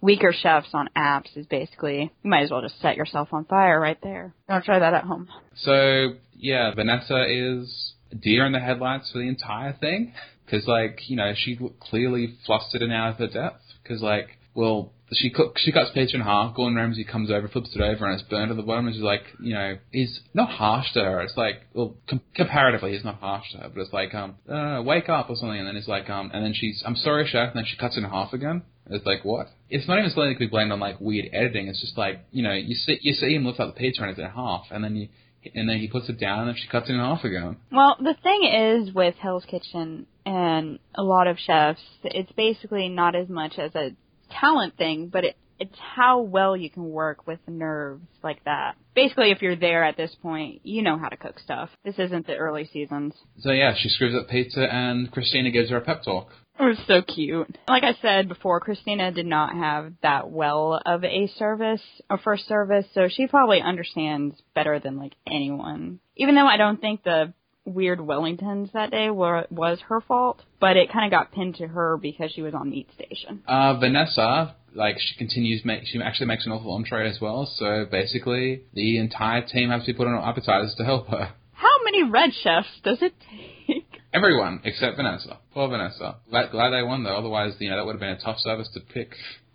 weaker chefs on apps. Is basically you might as well just set yourself on fire right there. Don't try that at home. So yeah, Vanessa is deer in the headlights for the entire thing because like you know she clearly flustered and out of her depth because like well she cook, she cuts pizza in half. Gordon Ramsay comes over, flips it over, and it's burned at the bottom. And she's like, you know, he's not harsh to her. It's like, well, com- comparatively, he's not harsh to her, but it's like, um, uh, wake up or something. And then it's like, um, and then she's, I'm sorry, chef. And then she cuts it in half again. It's like what? It's not even something that could be blamed on like weird editing. It's just like you know you see you see him lift up the pizza and it's in half, and then you and then he puts it down and then she cuts it in half again. Well, the thing is with Hell's Kitchen and a lot of chefs, it's basically not as much as a talent thing, but it, it's how well you can work with nerves like that. Basically, if you're there at this point, you know how to cook stuff. This isn't the early seasons. So yeah, she screws up pizza and Christina gives her a pep talk. It was so cute. Like I said before, Christina did not have that well of a service, a first service, so she probably understands better than like anyone. Even though I don't think the weird Wellingtons that day were was her fault, but it kind of got pinned to her because she was on meat station. Uh, Vanessa, like she continues, make she actually makes an awful entree as well. So basically, the entire team has to be put on appetizers to help her. How many red chefs does it take? Everyone except Vanessa. Poor Vanessa. Glad, glad they won though. Otherwise, you know, that would have been a tough service to pick.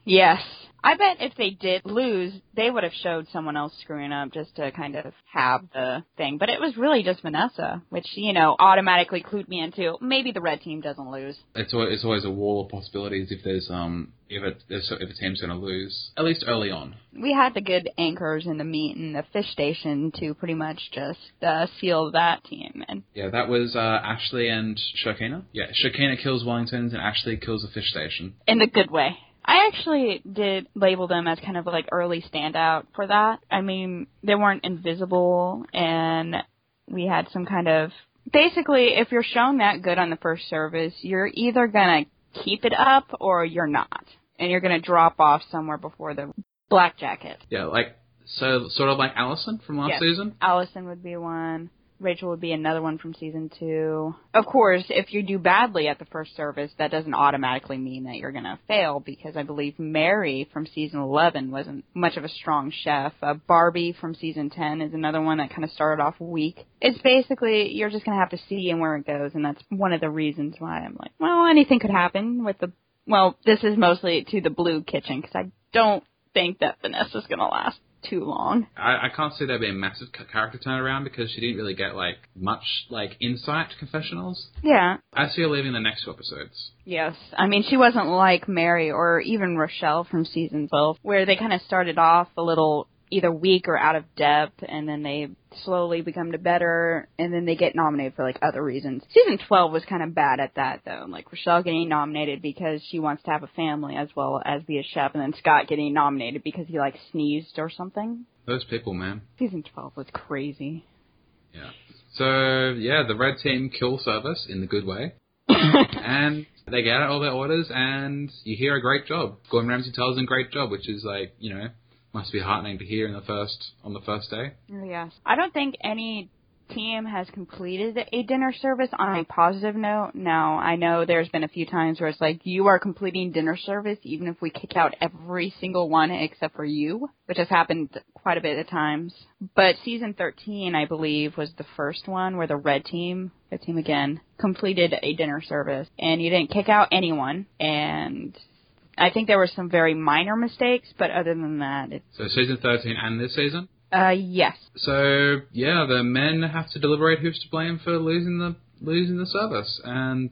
Yes. I bet if they did lose, they would have showed someone else screwing up just to kind of have the thing. But it was really just Vanessa, which, you know, automatically clued me into maybe the red team doesn't lose. It's always, it's always a wall of possibilities if there's um if it if a team's going to lose at least early on. We had the good anchors in the meat and the fish station to pretty much just uh, seal that team. And Yeah, that was uh, Ashley and Shakina. Yeah, Shakina kills Wellingtons and Ashley kills the fish station. in the good way. I actually did label them as kind of like early standout for that. I mean, they weren't invisible and we had some kind of basically if you're shown that good on the first service, you're either going to keep it up or you're not. And you're going to drop off somewhere before the black jacket. Yeah, like so sort of like Allison from last Yes. season. Allison would be one. Rachel would be another one from season two. Of course, if you do badly at the first service, that doesn't automatically mean that you're going to fail because I believe Mary from season 11 wasn't much of a strong chef. Uh, Barbie from season 10 is another one that kind of started off weak. It's basically, you're just going to have to see and where it goes, and that's one of the reasons why I'm like, well, anything could happen with the, well, this is mostly to the blue kitchen because I don't think that Vanessa's going to last too long. I, I can't see there being a massive character turnaround because she didn't really get like much like insight to confessionals. Yeah, I see her leaving the next two episodes. Yes. I mean, she wasn't like Mary or even Rochelle from season 12, where they kind of started off a little either weak or out of depth, and then they slowly become to better, and then they get nominated for like other reasons. Season 12 was kind of bad at that though, like Rochelle getting nominated because she wants to have a family as well as be a chef, and then Scott getting nominated because he like sneezed or something. Those people, man. Season 12 was crazy. Yeah. So yeah, the red team kill service in the good way, and they get out all their orders, and you hear a great job. Gordon Ramsay tells them great job, which is like you know must be heartening to hear in the first on the first day. Yes. I don't think any team has completed a dinner service on a positive note. Now, I know there's been a few times where it's like, you are completing dinner service even if we kick out every single one except for you, which has happened quite a bit of times. But season 13, I believe, was the first one where the red team, the team again, completed a dinner service and you didn't kick out anyone and I think there were some very minor mistakes, but other than that, it's, So season thirteen and this season. uh, yes. So yeah, the men have to deliberate who's to blame for losing the losing the service, and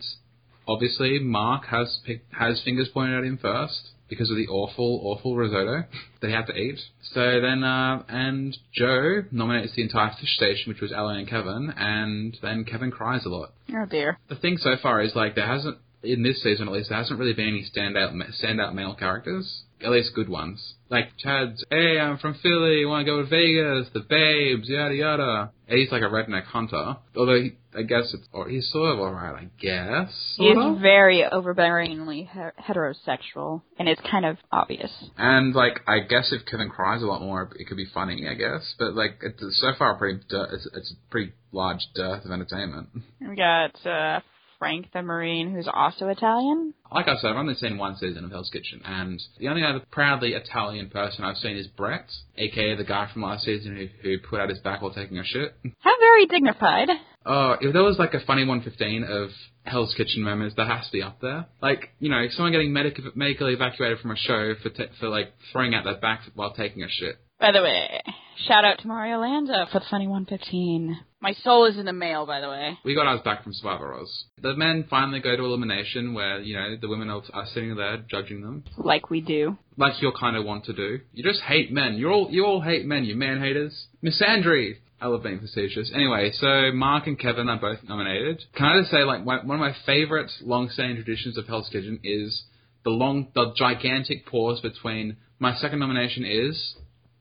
obviously Mark has has fingers pointed at him first because of the awful awful risotto that he had to eat. So then uh, and Joe nominates the entire fish station, which was Ellen and Kevin, and then Kevin cries a lot. Oh dear. The thing so far is like there hasn't in this season at least there hasn't really been any standout standout male characters. At least good ones. Like Chad's, hey, I'm from Philly, want to go to Vegas, the babes, yada yada. And he's like a redneck hunter. Although he, I guess it's, or he's sort of alright, I guess. He's of. very overbearingly he- heterosexual, and it's kind of obvious. And like, I guess if Kevin cries a lot more, it could be funny, I guess. But like, it's so far pretty, it's, it's a pretty large dearth of entertainment. We got uh, Frank the Marine, who's also Italian. Like I said, I've only seen one season of Hell's Kitchen, and the only other proudly Italian person I've seen is Brett, aka the guy from last season who, who put out his back while taking a shit. How very dignified. Oh, if there was like a funny 115 of Hell's Kitchen moments, that has to be up there. Like, you know, someone getting medic- medically evacuated from a show for t- for like throwing out their back while taking a shit. By the way, shout out to Mario Landa for the funny 115. My soul is in the mail, by the way. We got ours back from Survivor Oz. The men finally go to elimination, where you know the women are, are sitting there judging them, Like we do. like you'll kind of want to do. You just hate men. You all you all hate men. You man haters. Misandry. I love being facetious. Anyway, so Mark and Kevin are both nominated. Can I just say, like, one one of my favorite long-standing traditions of Hell's Kitchen is the long, the gigantic pause between my second nomination is,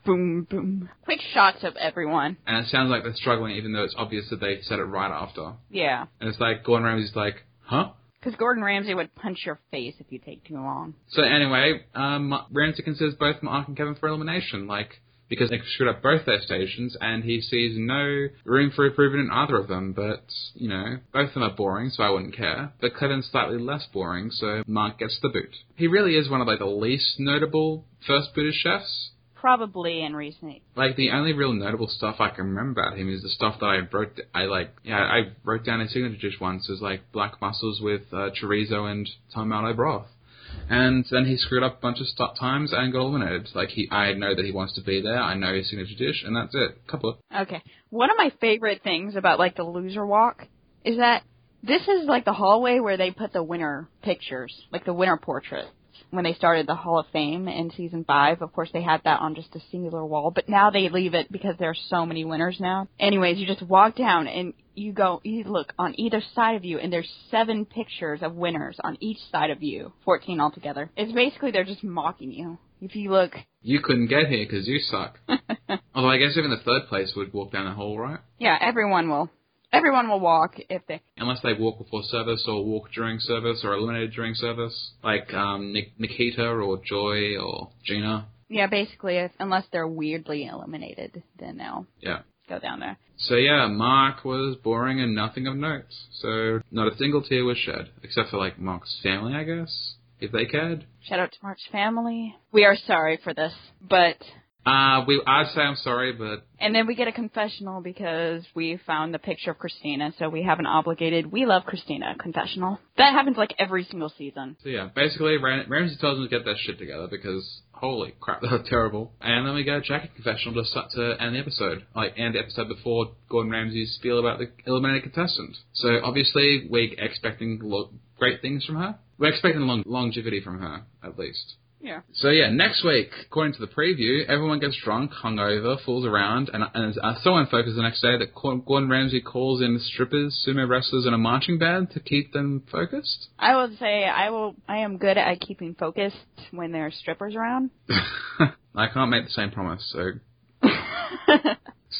Boom, boom. Quick shots of everyone. and it sounds like they're struggling, even though it's obvious that they said it right after. Yeah. And it's like Gordon Ramsay's like, huh? Because Gordon Ramsay would punch your face if you take too long. So anyway, um, Ramsay considers both Mark and Kevin for elimination, like because they screwed up both their stations, and he sees no room for improvement in either of them. But you know, both of them are boring, so I wouldn't care. But Kevin's slightly less boring, so Mark gets the boot. He really is one of like the least notable first British chefs. Probably in recent. Like the only real notable stuff I can remember about him is the stuff that I wrote. I like, yeah, I wrote down his signature dish once. It was like black mussels with uh, chorizo and tomato broth. And then he screwed up a bunch of st- times and got eliminated. Like he, I know that he wants to be there. I know his signature dish, and that's it. Couple of Okay. One of my favorite things about like the loser walk is that this is like the hallway where they put the winner pictures, like the winner portraits. When they started the Hall of Fame in season five, of course they had that on just a singular wall, but now they leave it because there are so many winners now. Anyways, you just walk down and you go, you look on either side of you and there's seven pictures of winners on each side of you. 14 altogether. It's basically they're just mocking you. If you look, you couldn't get here because you suck. Although I guess even the third place would walk down the hall, right? yeah, everyone will. Everyone will walk if they, Unless they walk before service or walk during service or eliminated during service, like um, Nikita or Joy or Gina. Yeah, basically, if, unless they're weirdly eliminated, then they'll Yeah. go down there. So yeah, Mark was boring and nothing of note. So not a single tear was shed, except for like Mark's family, I guess, if they cared. Shout out to Mark's family. We are sorry for this, but Uh, we I'd say I'm sorry, but and then we get a confessional because we found the picture of Christina, so we have an obligated "We love Christina" confessional. That happens like every single season. so yeah, basically Ram- Ramsay tells them to get that shit together because holy crap, they're terrible. And then we get a Jackie confessional to start to end the episode, like end the episode before Gordon Ramsay's spiel about the eliminated contestant. So obviously we're expecting lo- great things from her. We're expecting long- longevity from her, at least. Yeah. So yeah, next week, according to the preview, everyone gets drunk, hungover, fools around, and, and uh, so in focus the next day that Gordon Ramsay calls in strippers, sumo wrestlers, and a marching band to keep them focused. I will say I will. I am good at keeping focused when there are strippers around. I can't make the same promise, so.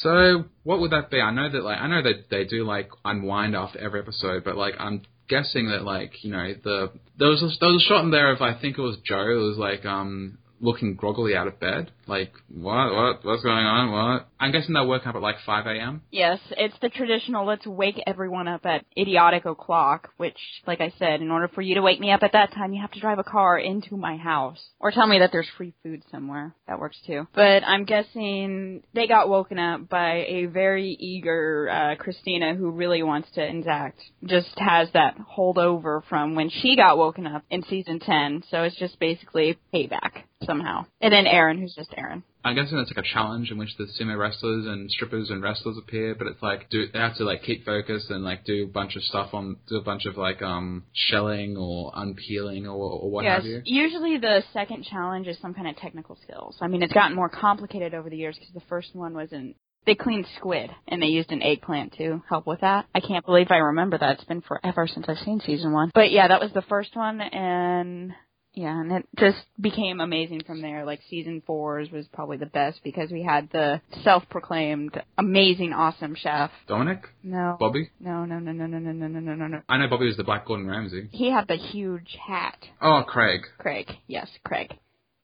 so what would that be? I know that like I know that they do like unwind after every episode, but like I'm guessing that like you know the there was a, there was a shot in there of I think it was Joe. It was like um looking groggily out of bed. Like, what, what, what's going on? What? I'm guessing they'll wake up at like 5 a.m. Yes, it's the traditional let's wake everyone up at idiotic o'clock, which, like I said, in order for you to wake me up at that time, you have to drive a car into my house. Or tell me that there's free food somewhere. That works too. But I'm guessing they got woken up by a very eager uh, Christina who really wants to exact. Just has that holdover from when she got woken up in season 10. So it's just basically payback somehow. And then Aaron, who's just Aaron. I'm guessing it's like a challenge in which the sumo wrestlers and strippers and wrestlers appear, but it's like do they have to like keep focused and like do a bunch of stuff on do a bunch of like um shelling or unpeeling or, or what yes, have you. Usually the second challenge is some kind of technical skills. I mean, it's gotten more complicated over the years because the first one was in they cleaned squid and they used an eggplant to help with that. I can't believe I remember that. It's been forever since I've seen season one. But yeah, that was the first one and yeah, and it just became amazing from there. Like season four's was probably the best because we had the self-proclaimed amazing, awesome chef. Dominic? No. Bobby? No, no, no, no, no, no, no, no, no, no, no. I know Bobby was the Black Gordon Ramsay. He had the huge hat. Oh, Craig. Craig, yes, Craig.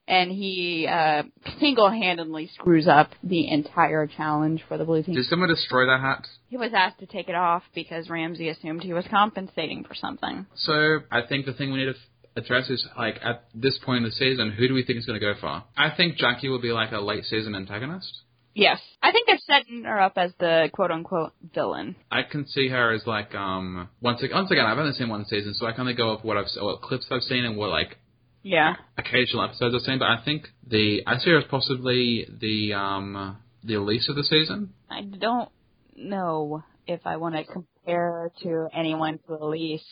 And he uh, single-handedly screws up the entire challenge for the blue team. Did someone destroy that hat? He was asked to take it off because Ramsay assumed he was compensating for something. So I think the thing we need to address is like at this point in the season, who do we think is going to go far? I think Jackie will be like a late season antagonist. Yes. I think they're setting her up as the quote unquote villain. I can see her as like um once again, once again I've only seen one season, so I can only go off what I've what clips I've seen and what like yeah occasional episodes I've seen. But I think the I see her as possibly the um the Elise of the season. I don't know if I want to compare her to anyone to Elise.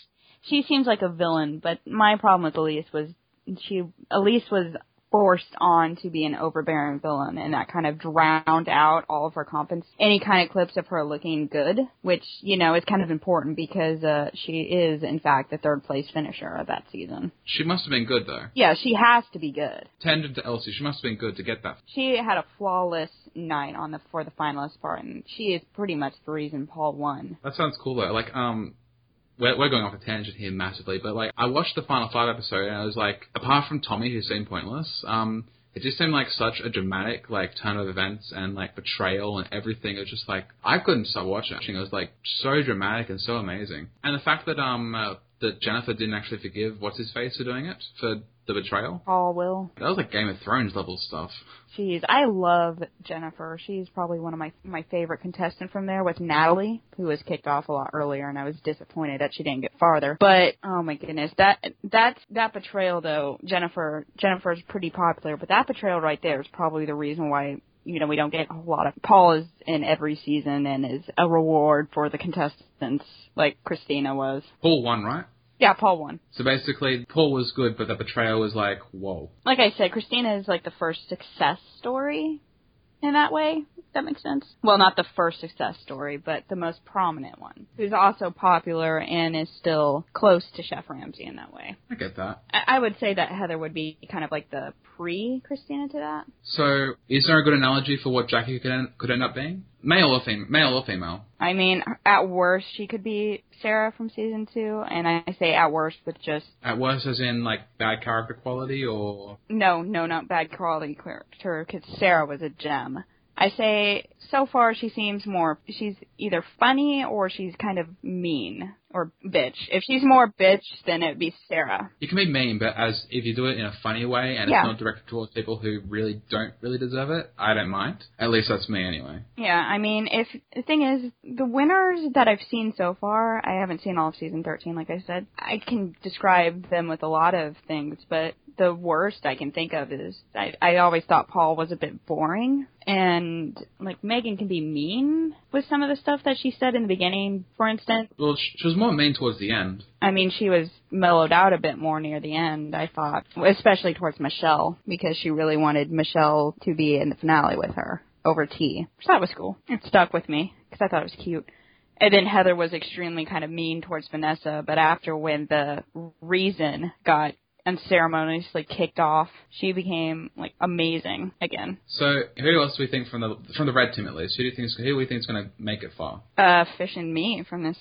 She seems like a villain, but my problem with Elise was she Elise was forced on to be an overbearing villain, and that kind of drowned out all of her competence. Any kind of clips of her looking good, which you know is kind of important because uh, she is in fact the third place finisher of that season. She must have been good though. Yeah, she has to be good. Tangent to Elsie, she must have been good to get that. She had a flawless night on the for the finalist part, and she is pretty much the reason Paul won. That sounds cool though. Like um we're, we're going off a tangent here massively, but like I watched the final five episode and I was like, apart from Tommy who seemed pointless, um, it just seemed like such a dramatic like turn of events and like betrayal and everything. It was just like I couldn't stop watching. It was like so dramatic and so amazing. And the fact that um uh, that Jennifer didn't actually forgive what's his face for doing it for the betrayal. Paul will. That was like Game of Thrones level stuff. Jeez, I love Jennifer. She's probably one of my my favorite contestants from there with Natalie, who was kicked off a lot earlier, and I was disappointed that she didn't get farther. But oh my goodness, that that that betrayal though, Jennifer Jennifer's pretty popular, but that betrayal right there is probably the reason why you know we don't get a lot of Paul is in every season and is a reward for the contestants like Christina was. Paul won, right? Yeah, Paul won. So basically, Paul was good, but the betrayal was like, whoa. Like I said, Christina is like the first success story in that way. If that makes sense. Well, not the first success story, but the most prominent one, who's also popular and is still close to Chef Ramsay in that way. I get that. I, I would say that Heather would be kind of like the pre Christina to that. So, is there a good analogy for what Jackie could end, could end up being? Male or female? Male or female? I mean, at worst, she could be Sarah from season two, and I say at worst with just At worst, as in like bad character quality, or no, no, not bad quality character, because Sarah was a gem. I say so far she seems more she's either funny or she's kind of mean or bitch. If she's more bitch, then it'd be Sarah. you can be mean, but as if you do it in a funny way and Yeah. it's not directed towards people who really don't really deserve it, I don't mind. At least that's me anyway. Yeah, I mean, if the thing is, the winners that I've seen so far, I haven't seen all of season 13, like I said. I can describe them with a lot of things, but the worst I can think of is I, I always thought Paul was a bit boring. And, like, Megan can be mean with some of the stuff that she said in the beginning, for instance. Well, she was more mean towards the end. I mean, she was mellowed out a bit more near the end, I thought, especially towards Michelle, because she really wanted Michelle to be in the finale with her over T. So that was cool. It stuck with me, because I thought it was cute. And then Heather was extremely kind of mean towards Vanessa, but after when the reason got unceremoniously kicked off, she became like amazing again. So, who else do we think from the from the red team at least? Who do you think is, who do we think is going to make it far? Uh, Fish and me from this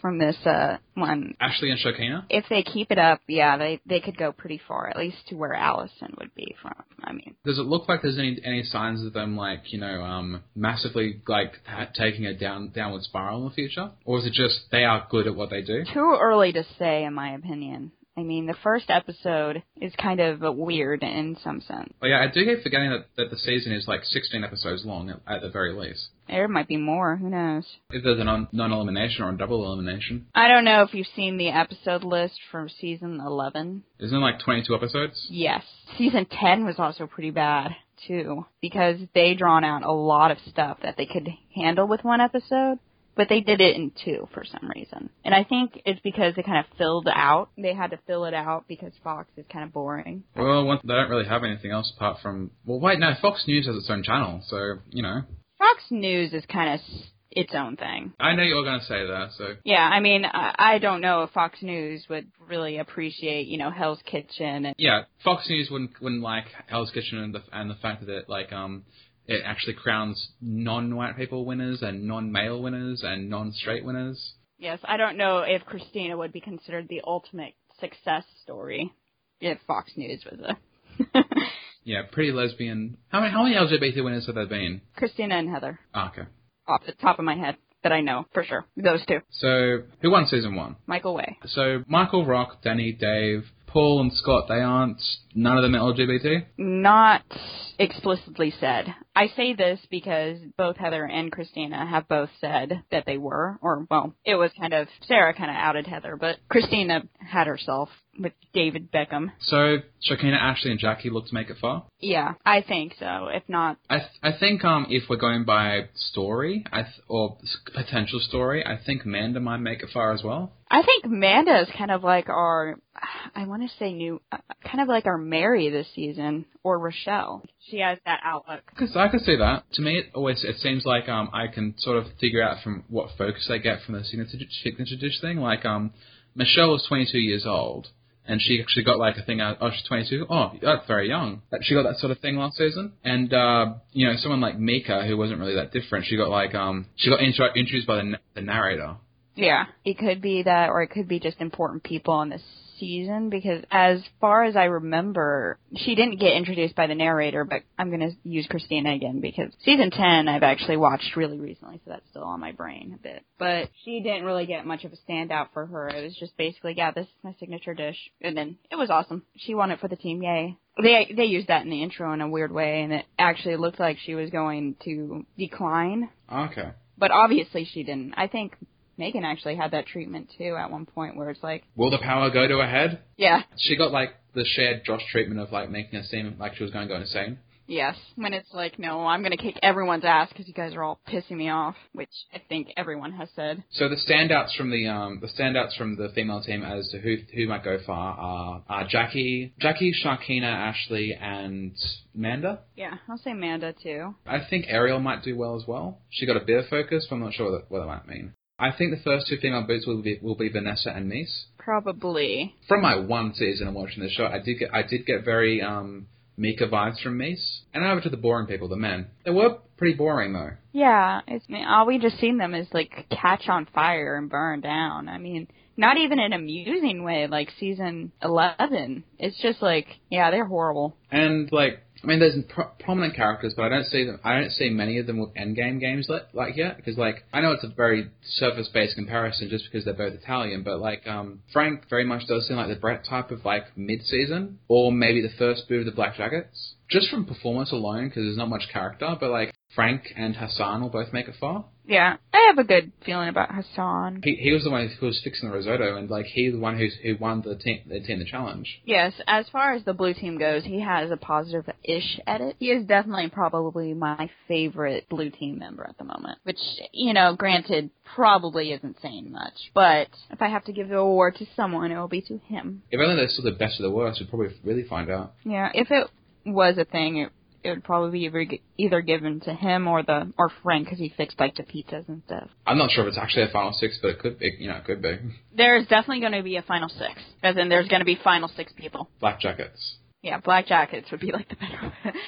from this uh one. Ashley and Shakina. If they keep it up, yeah, they they could go pretty far, at least to where Allison would be from. I mean, Does it look like there's any any signs of them like you know um massively like ha- taking a down downward spiral in the future, or is it just they are good at what they do? too early to say, in my opinion. I mean, the first episode is kind of weird in some sense. But yeah, I do keep forgetting that, that the season is like 16 episodes long at, at the very least. There might be more. Who knows? If there's a non non elimination or a double elimination, I don't know if you've seen the episode list from season 11. isn't it like 22 episodes? Yes. Season 10 was also pretty bad, too, because they drawn out a lot of stuff that they could handle with one episode, but they did it in two for some reason. And I think it's because they kind of filled out. They had to fill it out because Fox is kind of boring. Well, one, they don't really have anything else apart from. Well, wait, no. Fox News has its own channel, so you know. Fox News is kind of s- its own thing. I know you were going to say that, so Yeah, I mean, I, I don't know if Fox News would really appreciate, you know, Hell's Kitchen and yeah, Fox News wouldn't wouldn't like Hell's Kitchen and the and the fact that it like um it actually crowns non-white people winners and non-male winners and non-straight winners. Yes, I don't know if Christina would be considered the ultimate success story if Fox News was a Yeah, pretty lesbian. How many how many LGBT winners have there been? Christina and Heather Ah, okay. off the top of my head that I know for sure. Those two, So who won season one? Michael Wray. So Michael Rock, Danny, Dave, Paul, and Scott. They aren't. None of them are LGBT. Not explicitly said. I say this because both Heather and Christina have both said that they were, or well, it was kind of Sarah kind of outed Heather, but Christina had herself with David Beckham. So Shakina, Ashley, and Jackie look to make it far. Yeah, I think so. If not, I th- I think um if we're going by story, I th- or s- potential story, I think Manda might make it far as well. I think Manda is kind of like our, I want to say new, uh, kind of like our Mary this season, or Rochelle. She has that outlook. Because I could see that. To me, it always it seems like um I can sort of figure out from what focus they get from the signature signature dish thing. Like um Michelle was 22 years old. And she actually got like a thing out. Oh, she's 22. Oh, that's very young. That- She got that sort of thing last season. And uh, you know, someone like Mika, who wasn't really that different, she got like um, she got intro- introduced by the, the narrator. Yeah. It could be that, or it could be just important people in this season, because as far as I remember, she didn't get introduced by the narrator, but I'm going to use Christina again, because season 10 I've actually watched really recently, so that's still on my brain a bit. But she didn't really get much of a standout for her. It was just basically, yeah, this is my signature dish. And then it was awesome. She won it for the team, yay. They they used that in the intro in a weird way, and it actually looked like she was going to decline Okay. but obviously she didn't. I think Megan actually had that treatment too at one point where it's like, Will the power go to her head? yeah, She got like the shared Josh treatment of like making her seem like she was going to go insane. yes. When it's like, no, I'm going to kick everyone's ass because you guys are all pissing me off, which I think everyone has said. So the standouts from the um the standouts from the female team as to who who might go far are, are Jackie, Jackie, Shakina, Ashley, and Manda. Yeah, I'll say Manda too. I think Ariel might do well as well. She got a bit of focus, but I'm not sure what that, what that might mean. I think the first two female boots will be will be Vanessa and Mies. Probably. From my one season of watching the show, I did get I did get very um Mika vibes from Mies. And over to the boring people, the men. They were pretty boring though. Yeah, it's I mean, all we just seen them is like catch on fire and burn down. I mean, not even in an amusing way like season 11. It's just like, yeah, they're horrible. And like, I mean, there's pro- prominent characters, but I don't see them. I don't see many of them with endgame games like, like yet. Because like, I know it's a very surface-based comparison just because they're both Italian, but like, um, Frank very much does seem like the Brett type of like mid-season, or maybe the first boo of the Black Jackets. Just from performance alone, because there's not much character, but like Frank and Hassan will both make it far. Yeah, I have a good feeling about Hassan. He he was the one who was fixing the risotto, and like he's the one who's who won the team the team the challenge. Yes, as far as the blue team goes, he has a positive-ish edit. He is definitely probably my favorite blue team member at the moment, which, you know, granted, probably isn't saying much. But if I have to give the award to someone, it will be to him. If only they're still the best of the worst, we'd probably really find out. Yeah, if it was a thing, it, it would probably be either, either given to him or the or Frank because he fixed like the pizzas and stuff. I'm not sure if it's actually a final six, but it could be. You know, it could be. There's definitely going to be a final six, as in there's going to be final six people. Black jackets. Yeah, black jackets would be like the better.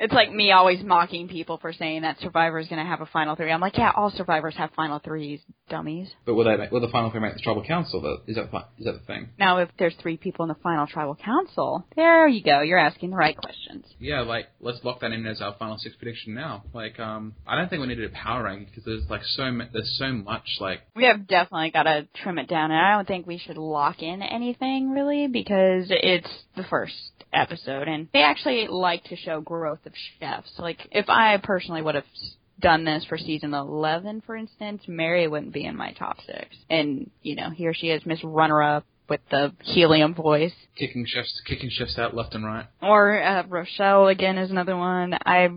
It's like me always mocking people for saying that Survivor is going to have a final three. I'm like, yeah, all Survivors have final threes, dummies. But will they make, will the final three make the tribal council? Though? Is that fi- is that the thing? Now, if there's three people in the final tribal council, there you go. You're asking the right questions. Yeah, like let's lock that in as our final six prediction now. Like, um, I don't think we need a power ranking because there's like so mu- there's so much like We have definitely got to trim it down, and I don't think we should lock in anything really because it's the first episode, and they actually like to show growth of chefs. Like, if I personally would have done this for season 11, for instance, Mary wouldn't be in my top six. And, you know, here she is, Miss Runner-Up with the helium voice. kicking chefs kicking chefs out left and right. Or uh, Rochelle again is another one. I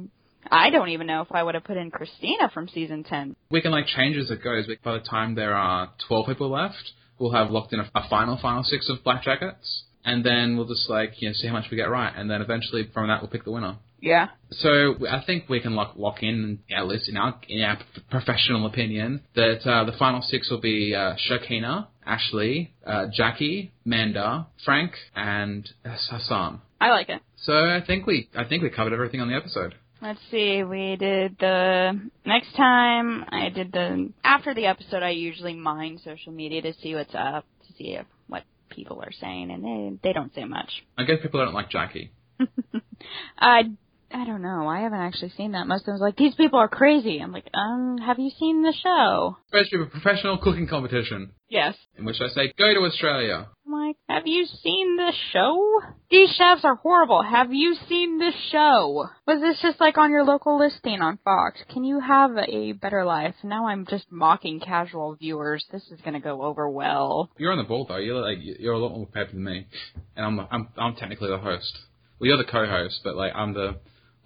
I don't even know if I would have put in Christina from season 10. We can like change as it goes. But by the time there are twelve people left, we'll have locked in a, a final final six of black jackets, and then we'll just like you know see how much we get right, and then eventually from that we'll pick the winner. Yeah. So I think we can lock lock in at least in our in our professional opinion that uh, the final six will be uh, Shakina, Ashley, uh, Jackie, Manda, Frank, and Hassan. I like it. So I think we I think we covered everything on the episode. Let's see, we did the next time I did the after the episode I usually mine social media to see what's up, to see if, what people are saying and they they don't say much. I guess people don't like Jackie. I I don't know. I haven't actually seen that. Most of them was like, these people are crazy. I'm like, um, have you seen the show? To be a professional cooking competition Yes. in which I say go to Australia. I'm like, have you seen the show? These chefs are horrible. Have you seen the show? Was this just like on your local listing on Fox? Can you have a better life? Now I'm just mocking casual viewers. This is gonna go over well. You're on the ball though. You're like you're a lot more prepared than me, and I'm I'm I'm technically the host. Well, you're the co-host, but like I'm the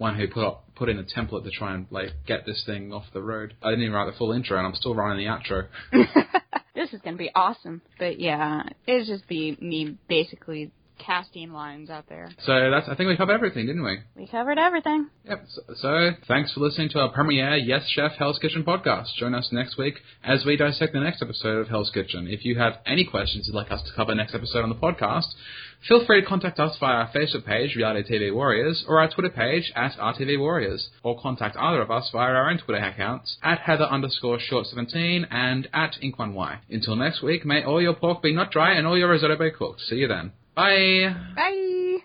one who put up put in a template to try and like get this thing off the road. I didn't even write the full intro, and I'm still writing the outro. this is gonna be awesome. But yeah, it'd just be me basically casting lines out there. So that's I think we covered everything, didn't we? We covered everything. Yep. So, so thanks for listening to our premiere Yes Chef Hell's Kitchen podcast. Join us next week as we dissect the next episode of Hell's Kitchen. If you have any questions you'd like us to cover next episode on the podcast, feel free to contact us via our Facebook page, Reality TV Warriors, or our Twitter page at RTV Warriors, or contact either of us via our own Twitter accounts at Heather underscore short 17 and at Ink1Y. Until next week, may all your pork be not dry and all your risotto be cooked. See you then. Bye. Bye.